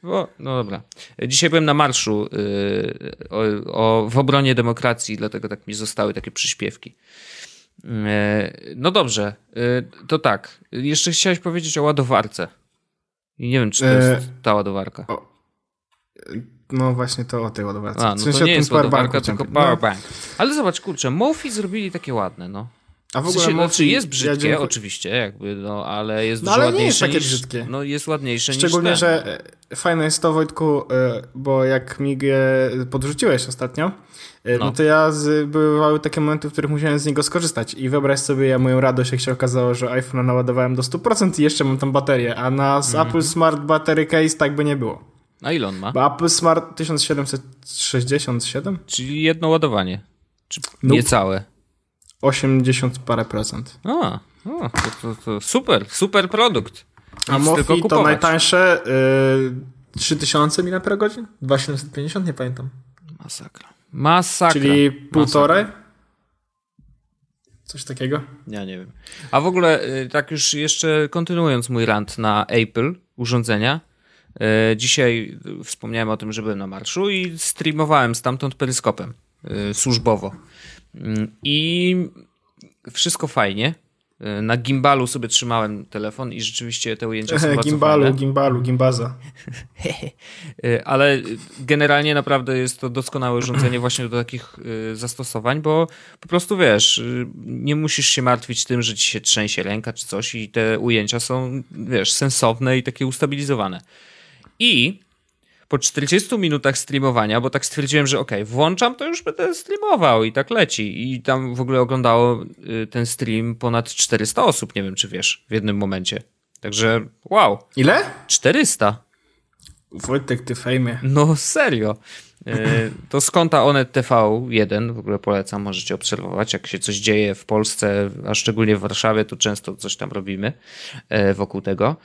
O, no dobra. Dzisiaj byłem na marszu yy, o, o, w obronie demokracji, dlatego tak mi zostały takie przyśpiewki. No dobrze, to tak. Jeszcze chciałeś powiedzieć o ładowarce. I nie wiem, czy to jest ta ładowarka. O. No właśnie to o tej ładowarce. A, no w sensie to nie jest ładowarka, tylko powerbank. No. Ale zobacz, kurczę, Mofi zrobili takie ładne, no. A w ogóle w sensie, znaczy jest brzydkie, ja oczywiście, jakby, no, ale jest no, dużo ale ładniejsze nie jest takie niż, brzydkie. No jest ładniejsze Szczególnie, niż Szczególnie, że e, fajne jest to, Wojtku, e, bo jak mi podrzuciłeś ostatnio, e, no, no to ja z, bywały takie momenty, w których musiałem z niego skorzystać i wyobraź sobie ja moją radość, jak się okazało, że iPhone naładowałem do 100% i jeszcze mam tam baterię, a na mm. Apple Smart Battery Case tak by nie było. A ile on ma? Bo Apple Smart 1767? Czyli jedno ładowanie. Czy nope. niecałe? 80 parę procent. A, o, to, to, to, super, super produkt. Nic A Mofi to najtańsze y, 3000 mAh? 2750? Nie pamiętam. Masakra. Masakra. Czyli półtorej? Coś takiego? Ja nie wiem. A w ogóle, y, tak już jeszcze kontynuując mój rant na Apple urządzenia, E, dzisiaj wspomniałem o tym, że byłem na marszu i streamowałem stamtąd peryskopem e, służbowo. Mm, I wszystko fajnie. E, na gimbalu sobie trzymałem telefon i rzeczywiście te ujęcia są bardzo Gimbalu, fajne. gimbalu, gimbaza. Ale generalnie naprawdę jest to doskonałe urządzenie właśnie do takich zastosowań, bo po prostu wiesz, nie musisz się martwić tym, że ci się trzęsie ręka czy coś i te ujęcia są, wiesz, sensowne i takie ustabilizowane. I po 40 minutach streamowania, bo tak stwierdziłem, że ok, włączam, to już będę streamował i tak leci. I tam w ogóle oglądało y, ten stream ponad 400 osób, nie wiem czy wiesz, w jednym momencie. Także wow. Ile? 400. Wojtek, ty fejmie. No serio. Y, to z konta Onet TV1 w ogóle polecam, możecie obserwować, jak się coś dzieje w Polsce, a szczególnie w Warszawie, to często coś tam robimy y, wokół tego.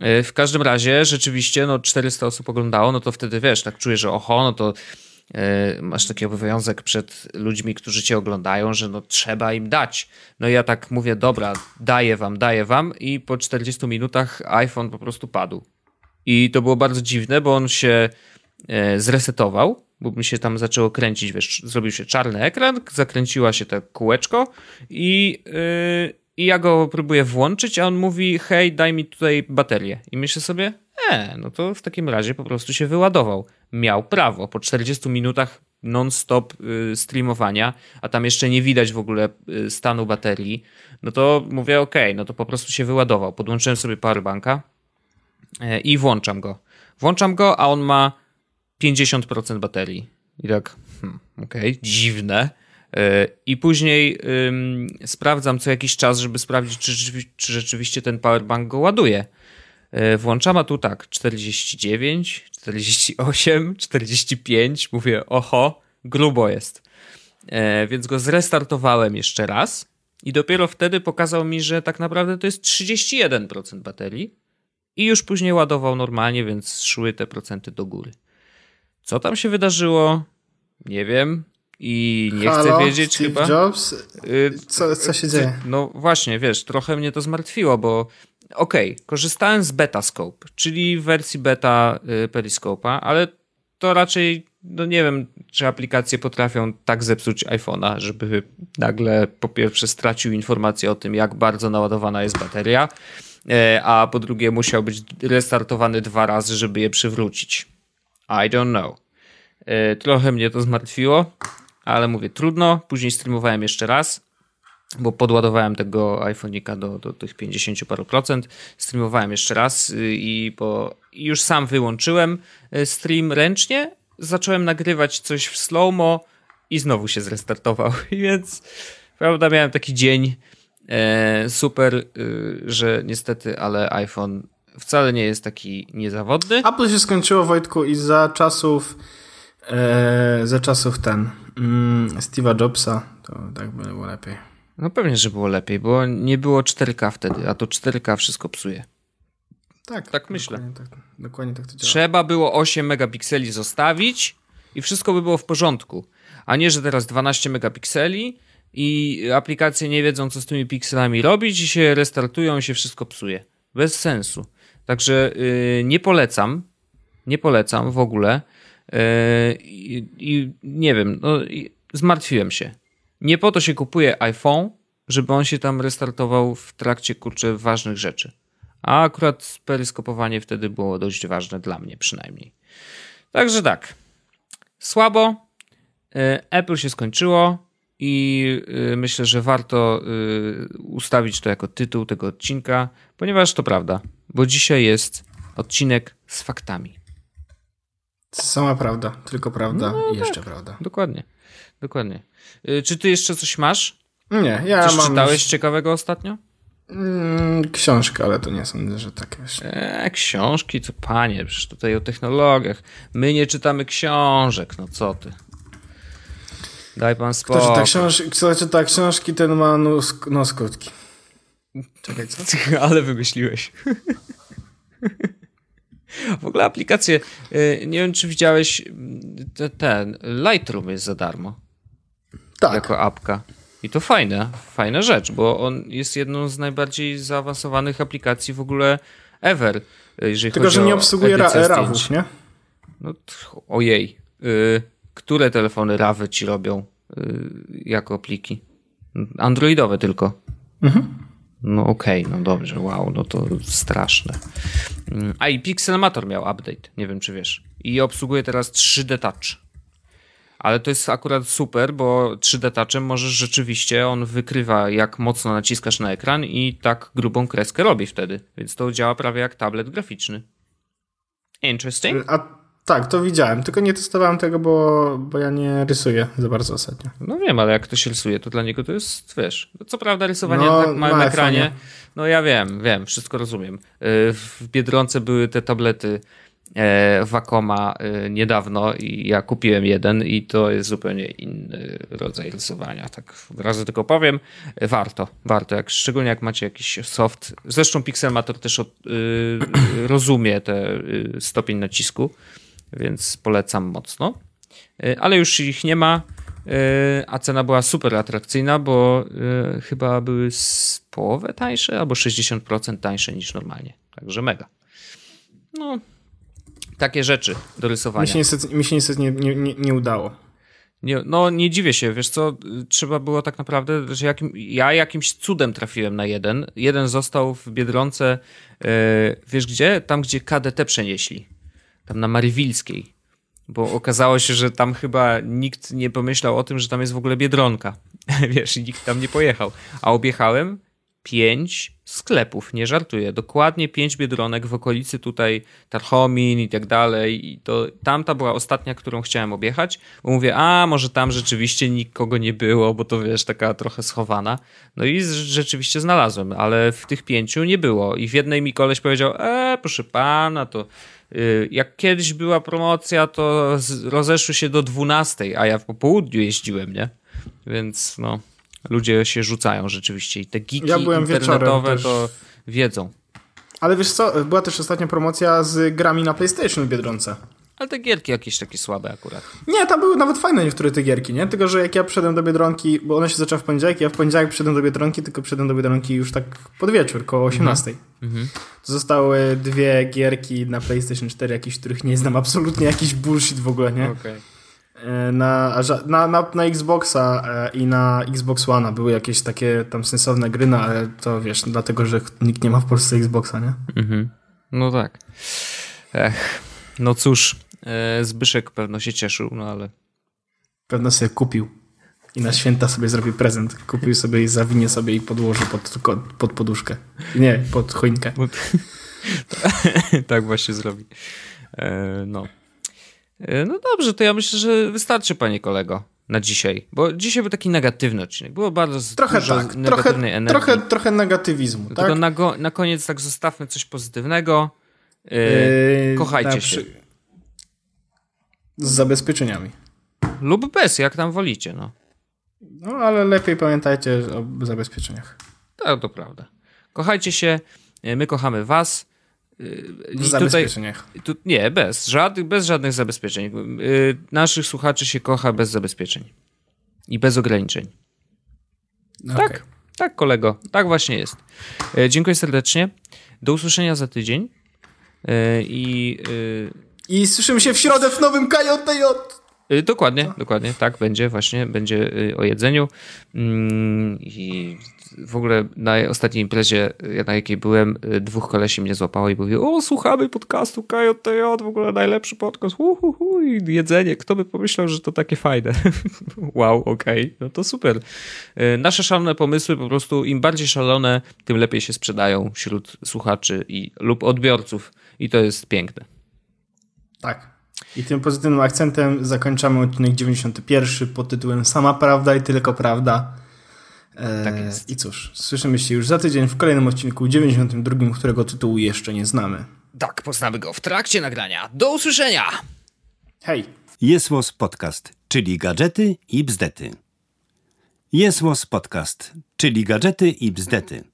E, w każdym razie rzeczywiście no 400 osób oglądało, no to wtedy wiesz, tak czuję, że oho, no to e, masz taki obowiązek przed ludźmi, którzy cię oglądają, że no trzeba im dać. No ja tak mówię, dobra, daję wam, daję wam i po 40 minutach iPhone po prostu padł. I to było bardzo dziwne, bo on się e, zresetował, bo mi się tam zaczęło kręcić, wiesz, zrobił się czarny ekran, zakręciła się to kółeczko i yy, i ja go próbuję włączyć, a on mówi: Hej, daj mi tutaj baterię. I myślę sobie: E, no to w takim razie po prostu się wyładował. Miał prawo. Po 40 minutach non-stop y, streamowania, a tam jeszcze nie widać w ogóle y, stanu baterii, no to mówię: OK, no to po prostu się wyładował. Podłączyłem sobie powerbanka y, i włączam go. Włączam go, a on ma 50% baterii. I tak, hmm, okej, okay, dziwne. E, I później ym, sprawdzam co jakiś czas, żeby sprawdzić, czy, czy rzeczywiście ten powerbank go ładuje. Yy, włączam, a tu tak, 49, 48, 45. Mówię, oho, grubo jest. Yy, więc go zrestartowałem jeszcze raz i dopiero wtedy pokazał mi, że tak naprawdę to jest 31% baterii i już później ładował normalnie, więc szły te procenty do góry. Co tam się wydarzyło? Nie wiem i nie Halo, chcę wiedzieć Steve chyba. Jobs? Y, co, co się dzieje? No właśnie, wiesz, trochę mnie to zmartwiło, bo okej, okay, korzystałem z Betascope, czyli wersji beta y, Periscope'a, ale to raczej, no nie wiem, czy aplikacje potrafią tak zepsuć iPhone'a, żeby nagle po pierwsze stracił informację o tym, jak bardzo naładowana jest bateria, e, a po drugie musiał być restartowany dwa razy, żeby je przywrócić. I don't know. E, trochę mnie to zmartwiło ale mówię, trudno. Później streamowałem jeszcze raz, bo podładowałem tego iPhone'ika do, do tych 50 paru procent. Streamowałem jeszcze raz y, i, po, już sam wyłączyłem y, stream ręcznie. Zacząłem nagrywać coś w slow-mo i znowu się zrestartował. Więc prawda, miałem taki dzień e, super, e, że niestety, ale iPhone wcale nie jest taki niezawodny. Apple się skończyło, Wojtku, i za czasów e, za czasów ten mm, Steve'a Jobsa, to tak by było lepiej. No pewnie, że było lepiej, bo nie było 4K wtedy, a to 4K wszystko psuje. Tak, tak myślę. Dokładnie tak, dokładnie tak to działa. Trzeba było 8 megapikseli zostawić i wszystko by było w porządku. A nie, że teraz 12 megapikseli i aplikacje nie wiedzą, co z tymi pikselami robić i się restartują i się wszystko psuje. Bez sensu. Także yy, nie polecam, nie polecam w ogóle. Yy, I, nie wiem, no, zmartwiłem się. Nie po to się kupuje iPhone, żeby on się tam restartował w trakcie kurczę ważnych rzeczy. A akurat peryskopowanie wtedy było dość ważne dla mnie przynajmniej. Także tak. Słabo. E, Apple się skończyło i e, myślę, że warto ustawić to jako tytuł tego odcinka, ponieważ to prawda, bo dzisiaj jest odcinek z faktami. Sama prawda, tylko prawda no, i jeszcze tak. prawda. Dokładnie, dokładnie. Czy ty jeszcze coś masz? Nie, ja coś mam... czytałeś ciekawego ostatnio? Mm, książkę, ale to nie sądzę, że tak wiesz. E, książki, co panie, przecież tutaj o technologiach. My nie czytamy książek, no co ty. Daj pan spokój. Kto czyta, książ kto czyta książki, ten ma nos, nos krótki. Czekaj, co? ale wymyśliłeś. W ogóle aplikacje, y, nie wiem czy widziałeś, ten Lightroom jest za darmo. Tak. Jako apka. I to fajne, fajna rzecz, bo on jest jedną z najbardziej zaawansowanych aplikacji w ogóle ever, jeżeli Tylko, że nie obsługuje ra rawów, nie? No, ojej. Y, które telefony rawy ci robią y, jako pliki? Androidowe tylko. Mhm. No okej, okay, no dobrze, wow, no to straszne. Mm, a i Pixelmator miał update, nie wiem czy wiesz. I obsługuje teraz 3D Touch. Ale to jest akurat super, bo 3D Touchem możesz rzeczywiście, on wykrywa jak mocno naciskasz na ekran i tak grubą kreskę robi wtedy. Więc to działa prawie jak tablet graficzny. Interesting. A tak, to widziałem, tylko nie testowałem tego, bo, bo ja nie rysuję za bardzo ostatnio. No wiem, ale jak ktoś rysuje, to dla niego to jest, wiesz, no co prawda rysowanie no, na tak małym ekranie, no ja wiem, wiem, wszystko rozumiem. Y, w Biedronce były te tablety e, Wacoma e, niedawno i ja kupiłem jeden i to jest zupełnie inny rodzaj rysowania. Tak od razu tylko powiem, warto, warto, jak, szczególnie jak macie jakiś soft. Zresztą Pixelmator też od, y, rozumie ten y, stopień nacisku więc polecam mocno. Y, ale już ich nie ma, y, a cena była super atrakcyjna, bo y, chyba były z połowę tańsze albo 60% tańsze niż normalnie. Także mega. No, takie rzeczy do rysowania. Mi się niestety, mi się niestety nie, nie, nie udało. Nie, no nie dziwię się, wiesz co, trzeba było tak naprawdę, że jakim, ja jakimś cudem trafiłem na jeden. Jeden został w Biedronce, wiesz gdzie? Tam, gdzie KDT przenieśli tam na Marywilskiej, bo okazało się, że tam chyba nikt nie pomyślał o tym, że tam jest w ogóle Biedronka. Wiesz, i nikt tam nie pojechał. A objechałem pięć sklepów, nie żartuję. Dokładnie pięć biedronek w okolicy tutaj Tarchomin i tak dalej. I to tamta była ostatnia, którą chciałem objechać, bo mówię, a może tam rzeczywiście nikogo nie było, bo to wiesz, taka trochę schowana. No i rzeczywiście znalazłem, ale w tych pięciu nie było. I w jednej mi koleś powiedział, e, proszę pana, to jak kiedyś była promocja, to rozeszły się do 12, a ja po południu jeździłem, nie? Więc no, ludzie się rzucają rzeczywiście i te geeki ja internetowe to wiedzą. Ale wiesz co, była też ostatnia promocja z grami na PlayStation w Biedronce. Ale te gierki jakieś takie słabe akurat. Nie, tam były nawet fajne niektóre te gierki, nie? Tylko, że jak ja przyszedłem do Biedronki, bo one się zaczęły w poniedziałek, ja w poniedziałek przyszedłem do Biedronki, tylko przyszedłem do Biedronki już tak pod wieczór, koło 18. Mhm. Zostały dwie gierki na PlayStation 4, jakieś, których nie znam absolutnie, jakiś bullshit w ogóle, nie? Okay. E, na, na, na, na Xboxa e, i na Xbox One były jakieś takie tam sensowne gry, no ale to wiesz, dlatego, że nikt nie ma w Polsce Xboxa, nie? Mhm. No tak. Ech. No cóż, Zbyszek pewno się cieszył, no ale... Pewno sobie kupił. I na święta sobie zrobił prezent. Kupił sobie i zawinie sobie i podłożył pod, pod poduszkę. Nie, pod choinkę. tak właśnie zrobi. E, no. E, no dobrze, to ja myślę, że wystarczy, panie kolego, na dzisiaj. Bo dzisiaj był taki negatywny odcinek. Było bardzo trochę dużo tak, negatywnej trochę, energii. Trochę, trochę negatywizmu, Tylko tak? na, go, na koniec tak zostawmy coś pozytywnego. Yy, kochajcie się. Z zabezpieczeniami. Lub bez, jak tam wolicie, no. No, ale lepiej pamiętajcie o zabezpieczeniach. Tak, to prawda. Kochajcie się, e, my kochamy was. E, w zabezpieczeniach. Tu, nie, bez, żad, bez żadnych zabezpieczeń. E, naszych słuchaczy się kocha bez zabezpieczeń. I bez ograniczeń. Okay. Tak, tak kolego, tak właśnie jest. Dziękuję serdecznie. Do usłyszenia za tydzień. I... I słyszymy się w środę w nowym KJJ. Y, dokładnie, dokładnie, tak, będzie właśnie, będzie y, o jedzeniu. Mm, I w ogóle na ostatniej imprezie, y, na jakiej byłem, dwóch kolesi mnie złapało i mówiło, o słuchamy podcastu KJTJ, w ogóle najlepszy podcast, uhuhu, i jedzenie, kto by pomyślał, że to takie fajne. wow, okej, okay. no to super. Nasze szalone pomysły po prostu, im bardziej szalone, tym lepiej się sprzedają wśród słuchaczy i, lub odbiorców i to jest piękne. Tak. I tym pozytywnym akcentem zakończamy odcinek 91 pod tytułem Sama prawda i tylko prawda. E, tak jest. I cóż, słyszymy się już za tydzień w kolejnym odcinku 92, którego tytułu jeszcze nie znamy. Tak, poznamy go w trakcie nagrania. Do usłyszenia! Hej! Jest Podcast, czyli gadżety i bzdety. Jest Podcast, czyli gadżety i bzdety.